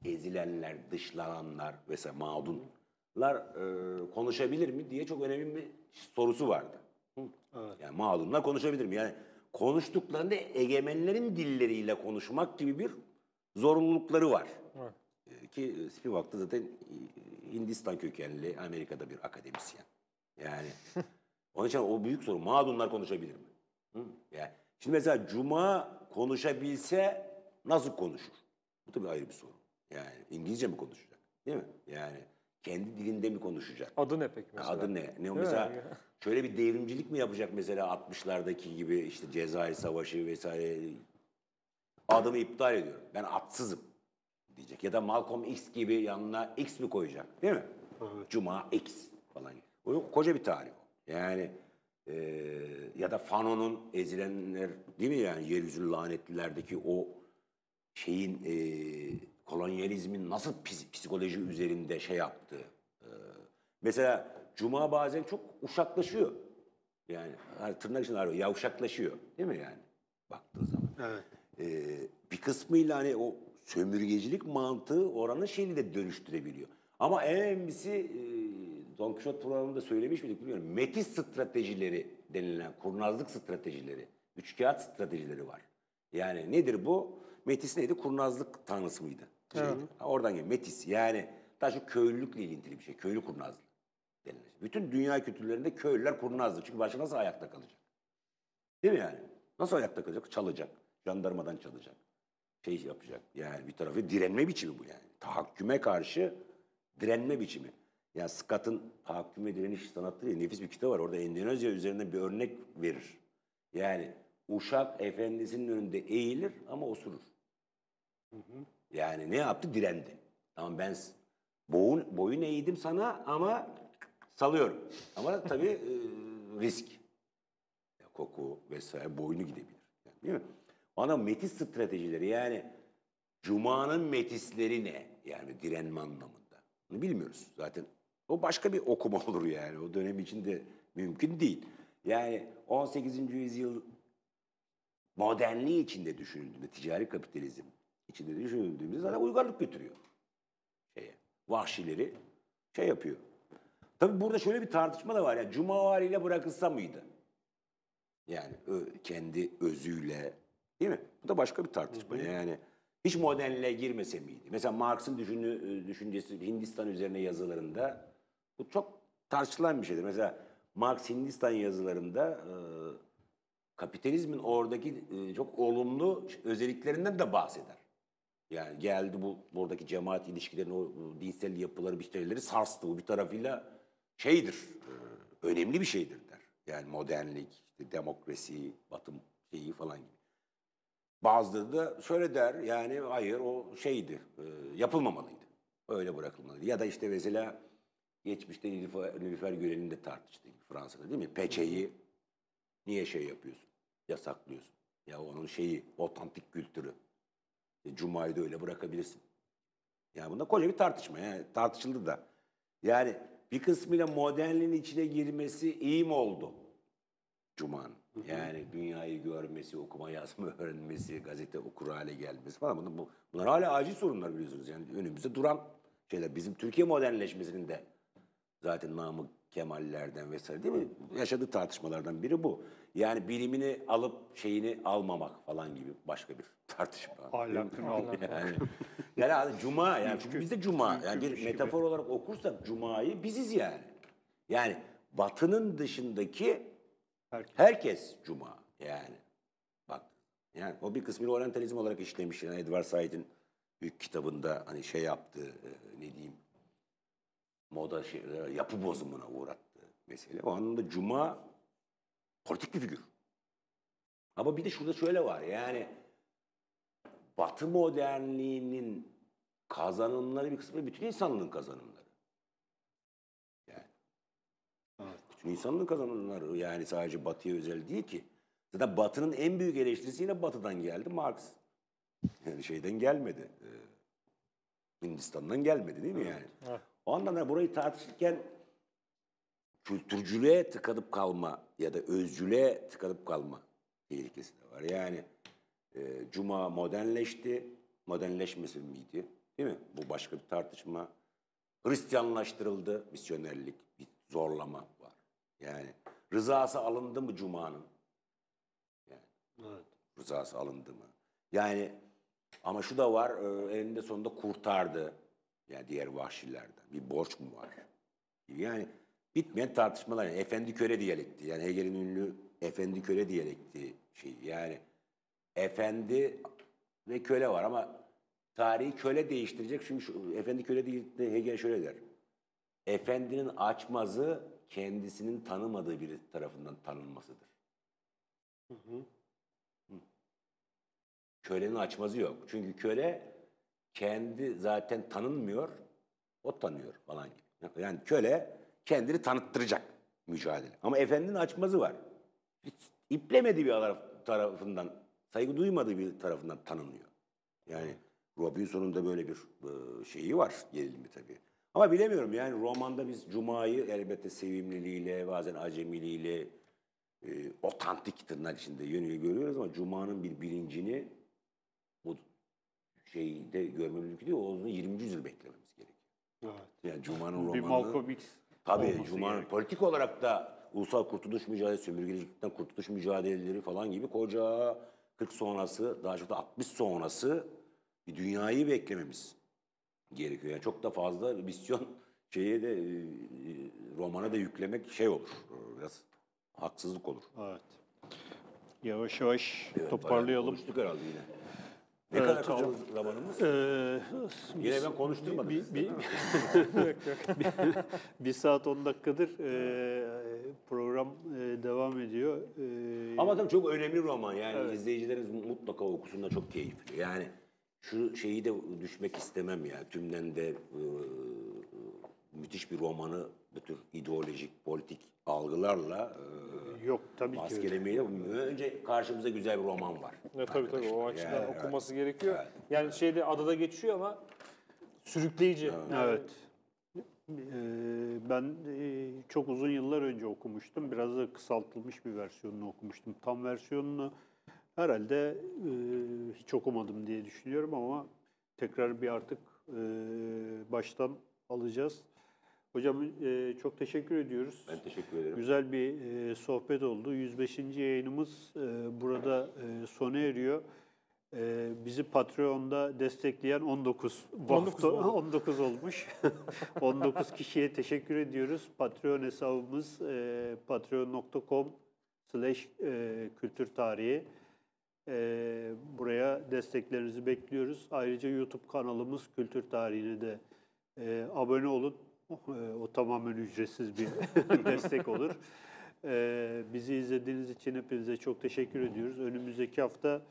ezilenler, dışlananlar mesela mağdunlar e, konuşabilir mi diye çok önemli bir sorusu vardı. Evet. Yani mağdunlar konuşabilir mi? Yani konuştuklarında egemenlerin dilleriyle konuşmak gibi bir zorunlulukları var. Evet. Ee, Ki Spivak da zaten e, Hindistan kökenli Amerika'da bir akademisyen. Yani onun için o büyük soru. Mağdunlar konuşabilir mi? Hı? Yani şimdi mesela Cuma konuşabilse nasıl konuşur? Bu tabii ayrı bir soru. Yani İngilizce mi konuşacak? Değil mi? Yani kendi dilinde mi konuşacak? Adı ne peki mesela? Adı ne? Ne o mesela şöyle bir devrimcilik mi yapacak mesela 60'lardaki gibi işte Cezayir Savaşı vesaire adımı iptal ediyorum. Ben atsızım diyecek. Ya da Malcolm X gibi yanına X mi koyacak değil mi? Cuma X falan. O koca bir tarih o. Yani e, ya da Fanon'un ezilenler değil mi yani yeryüzü lanetlilerdeki o şeyin e, kolonyalizmin nasıl psikoloji üzerinde şey yaptığı. E, mesela Cuma bazen çok uşaklaşıyor. Yani hani tırnak içinde arıyor, yavşaklaşıyor değil mi yani baktığı zaman. Evet. Ee, bir kısmıyla hani o sömürgecilik mantığı oranı şeyini de dönüştürebiliyor. Ama en önemlisi e, Don Quixote programında söylemiş miydik bilmiyorum. Metis stratejileri denilen kurnazlık stratejileri, üçkağıt stratejileri var. Yani nedir bu? Metis neydi? Kurnazlık tanrısı mıydı? Ha, Oradan geliyor. Metis yani daha çok köylülükle ilintili bir şey. Köylü kurnazlığı denilen. şey. Bütün dünya kültürlerinde köylüler kurnazdı. Çünkü başka nasıl ayakta kalacak? Değil mi yani? Nasıl ayakta kalacak? Çalacak. Jandarmadan çalacak. Şey yapacak. Yani bir tarafı direnme biçimi bu yani. Tahakküme karşı direnme biçimi. Yani Scott'ın tahakküme direniş sanatı diye nefis bir kitap var. Orada Endonezya üzerinden bir örnek verir. Yani uşak efendisinin önünde eğilir ama osurur. Yani ne yaptı? Direndi. Tamam ben boyun, boyun eğdim sana ama salıyorum. Ama tabii e, risk. Ya koku vesaire boynu gidebilir. Yani, değil mi? Ana metis stratejileri yani Cuma'nın metisleri ne? Yani direnme anlamında. Bunu bilmiyoruz zaten. O başka bir okuma olur yani. O dönem içinde mümkün değil. Yani 18. yüzyıl modernliği içinde düşünüldüğünde, ticari kapitalizm içinde düşünüldüğümüzde zaten uygarlık götürüyor. Şeye, vahşileri şey yapıyor. Tabii burada şöyle bir tartışma da var. Yani Cumavariyle bırakılsa mıydı? Yani kendi özüyle değil mi? Bu da başka bir tartışma. Yani hiç modernliğe girmese miydi? Mesela Marx'ın düşünü, düşüncesi Hindistan üzerine yazılarında bu çok tartışılan bir şeydir. Mesela Marx Hindistan yazılarında e, kapitalizmin oradaki e, çok olumlu özelliklerinden de bahseder. Yani geldi bu buradaki cemaat ilişkilerini, o, dinsel yapıları, bir şeyleri sarstı. Bu bir tarafıyla şeydir, e, önemli bir şeydir der. Yani modernlik, işte demokrasi, batım şeyi falan gibi. Bazıları da şöyle der, yani hayır o şeydi, e, yapılmamalıydı. Öyle bırakılmalıydı. Ya da işte mesela geçmişte Nilüfer, Göleni'ni de tartıştık Fransa'da değil mi? Peçeyi niye şey yapıyorsun, yasaklıyorsun? Ya onun şeyi, otantik kültürü. E, Cuma'yı da öyle bırakabilirsin. Yani bunda koca bir tartışma. Yani tartışıldı da. Yani bir kısmıyla modernliğin içine girmesi iyi mi oldu? Cuma'nın. Yani dünyayı görmesi, okuma yazma öğrenmesi, gazete okur hale gelmesi falan. Bunlar, bu, bunlar hala acil sorunlar biliyorsunuz. Yani önümüzde duran şeyler. Bizim Türkiye modernleşmesinin de zaten Namık Kemal'lerden vesaire değil mi? Yaşadığı tartışmalardan biri bu. Yani bilimini alıp şeyini almamak falan gibi başka bir tartışma. Ahlakını al. Yani, yani cuma yani çünkü bizde cuma yani bir metafor olarak okursak cumayı biziz yani. Yani batının dışındaki Herkes. herkes cuma yani. Bak yani o bir kısmını oryantalizm olarak işlemiş. Yani Edward Said'in büyük kitabında hani şey yaptığı e, ne diyeyim moda şey, yapı bozumuna uğrattığı mesele. O anlamda cuma politik bir figür. Ama bir de şurada şöyle var yani Batı modernliğinin kazanımları bir kısmı bütün insanlığın kazanımları. Yani. Bütün insanlığın kazanımları yani sadece Batı'ya özel değil ki. Zaten Batı'nın en büyük eleştirisi yine Batı'dan geldi Marx. Yani şeyden gelmedi. e, Hindistan'dan gelmedi değil mi yani? Evet. O anlamda burayı tartışırken kültürcülüğe tıkanıp kalma ya da özcülüğe tıkanıp kalma tehlikesi de var. Yani e, Cuma modernleşti, modernleşmesin miydi? Değil mi? Bu başka bir tartışma. Hristiyanlaştırıldı, misyonerlik, bir zorlama var. Yani rızası alındı mı Cuma'nın? Yani Evet. rızası alındı mı? Yani ama şu da var, e, eninde sonunda kurtardı. Yani diğer vahşilerden. Bir borç mu var? Yani bitmeyen tartışmalar. Yani efendi köle diyalekti. Yani Hegel'in ünlü efendi köle diyalekti şey. Yani efendi ve köle var ama tarihi köle değiştirecek. Çünkü şu, efendi köle değil de Hegel şöyle der. Efendinin açmazı kendisinin tanımadığı biri tarafından tanınmasıdır. kölenin açmazı yok. Çünkü köle kendi zaten tanınmıyor, o tanıyor falan gibi. Yani köle kendini tanıttıracak mücadele. Ama efendinin açmazı var. Hiç iplemediği bir taraf- tarafından, saygı duymadığı bir tarafından tanınıyor. Yani Robinson'un da böyle bir e, şeyi var, gerilimi tabii. Ama bilemiyorum yani romanda biz Cuma'yı elbette sevimliliğiyle, bazen acemiliğiyle, e, otantik tırnak içinde yönüyle görüyoruz ama Cuma'nın bir bilincini bu şeyde görmemiz mümkün değil. O zaman 20. yüzyıl beklememiz gerekiyor. Evet. Yani Cuma'nın Bir romanı... Malcolm X Tabii Cuma'nın gerekiyor. politik olarak da ulusal kurtuluş mücadelesi, sömürgecilikten kurtuluş mücadeleleri falan gibi koca 40 sonrası, daha çok da 60 sonrası bir dünyayı beklememiz gerekiyor. Yani çok da fazla misyon şeye de e, e, romana da yüklemek şey olur. Biraz haksızlık olur. Evet. Yavaş yavaş Evet, toparlayalım. Konuştuk herhalde yine. Ne Evet, kadar hocam. kaldı zamanımız? Ee, Yine ben konuşturmadım bir, bir, bir, bir saat 10 dakikadır e, program e, devam ediyor. E, Ama tabii çok önemli roman yani Evet. izleyicileriniz mutlaka okusunlar çok keyifli. Yani şu şeyi de düşmek istemem ya tümden de e, müthiş bir romanı bu tür ideolojik, politik algılarla e, yok tabii ki. öyle. maskelemeyle önce karşımıza güzel bir roman var. Ne tabii tabii o açıdan Yani, okunması gerekiyor. Evet. Yani şeyde adada geçiyor ama sürükleyici. Yani Evet. Ee, Ben e, çok uzun yıllar önce okumuştum. Biraz da kısaltılmış bir versiyonunu okumuştum. Tam versiyonunu herhalde e, hiç okumadım diye düşünüyorum ama tekrar bir artık e, baştan alacağız. Hocam e, çok teşekkür ediyoruz. Ben teşekkür ederim. Güzel bir e, sohbet oldu. 105. yayınımız e, burada e, sona eriyor. E, bizi Patreon'da destekleyen 19. Bu 19 hafta oldu. 19 olmuş. 19 kişiye teşekkür ediyoruz. Patreon hesabımız e, patreon.com slash e, kültür tarihi. E, buraya desteklerinizi bekliyoruz. Ayrıca YouTube kanalımız Kültür Tarihi'ne de e, abone olun. E, o tamamen ücretsiz bir destek olur. E, bizi izlediğiniz için hepinize çok teşekkür ediyoruz. Önümüzdeki hafta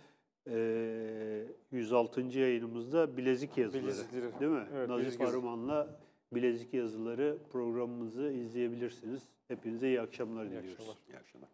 e, 106. yayınımızda bilezik yazıları. Bilezikleri. Değil mi? Evet, Nazif. Arıman'la bilezik yazıları programımızı izleyebilirsiniz. Hepinize iyi akşamlar İyi diliyoruz. akşamlar. İyi akşamlar.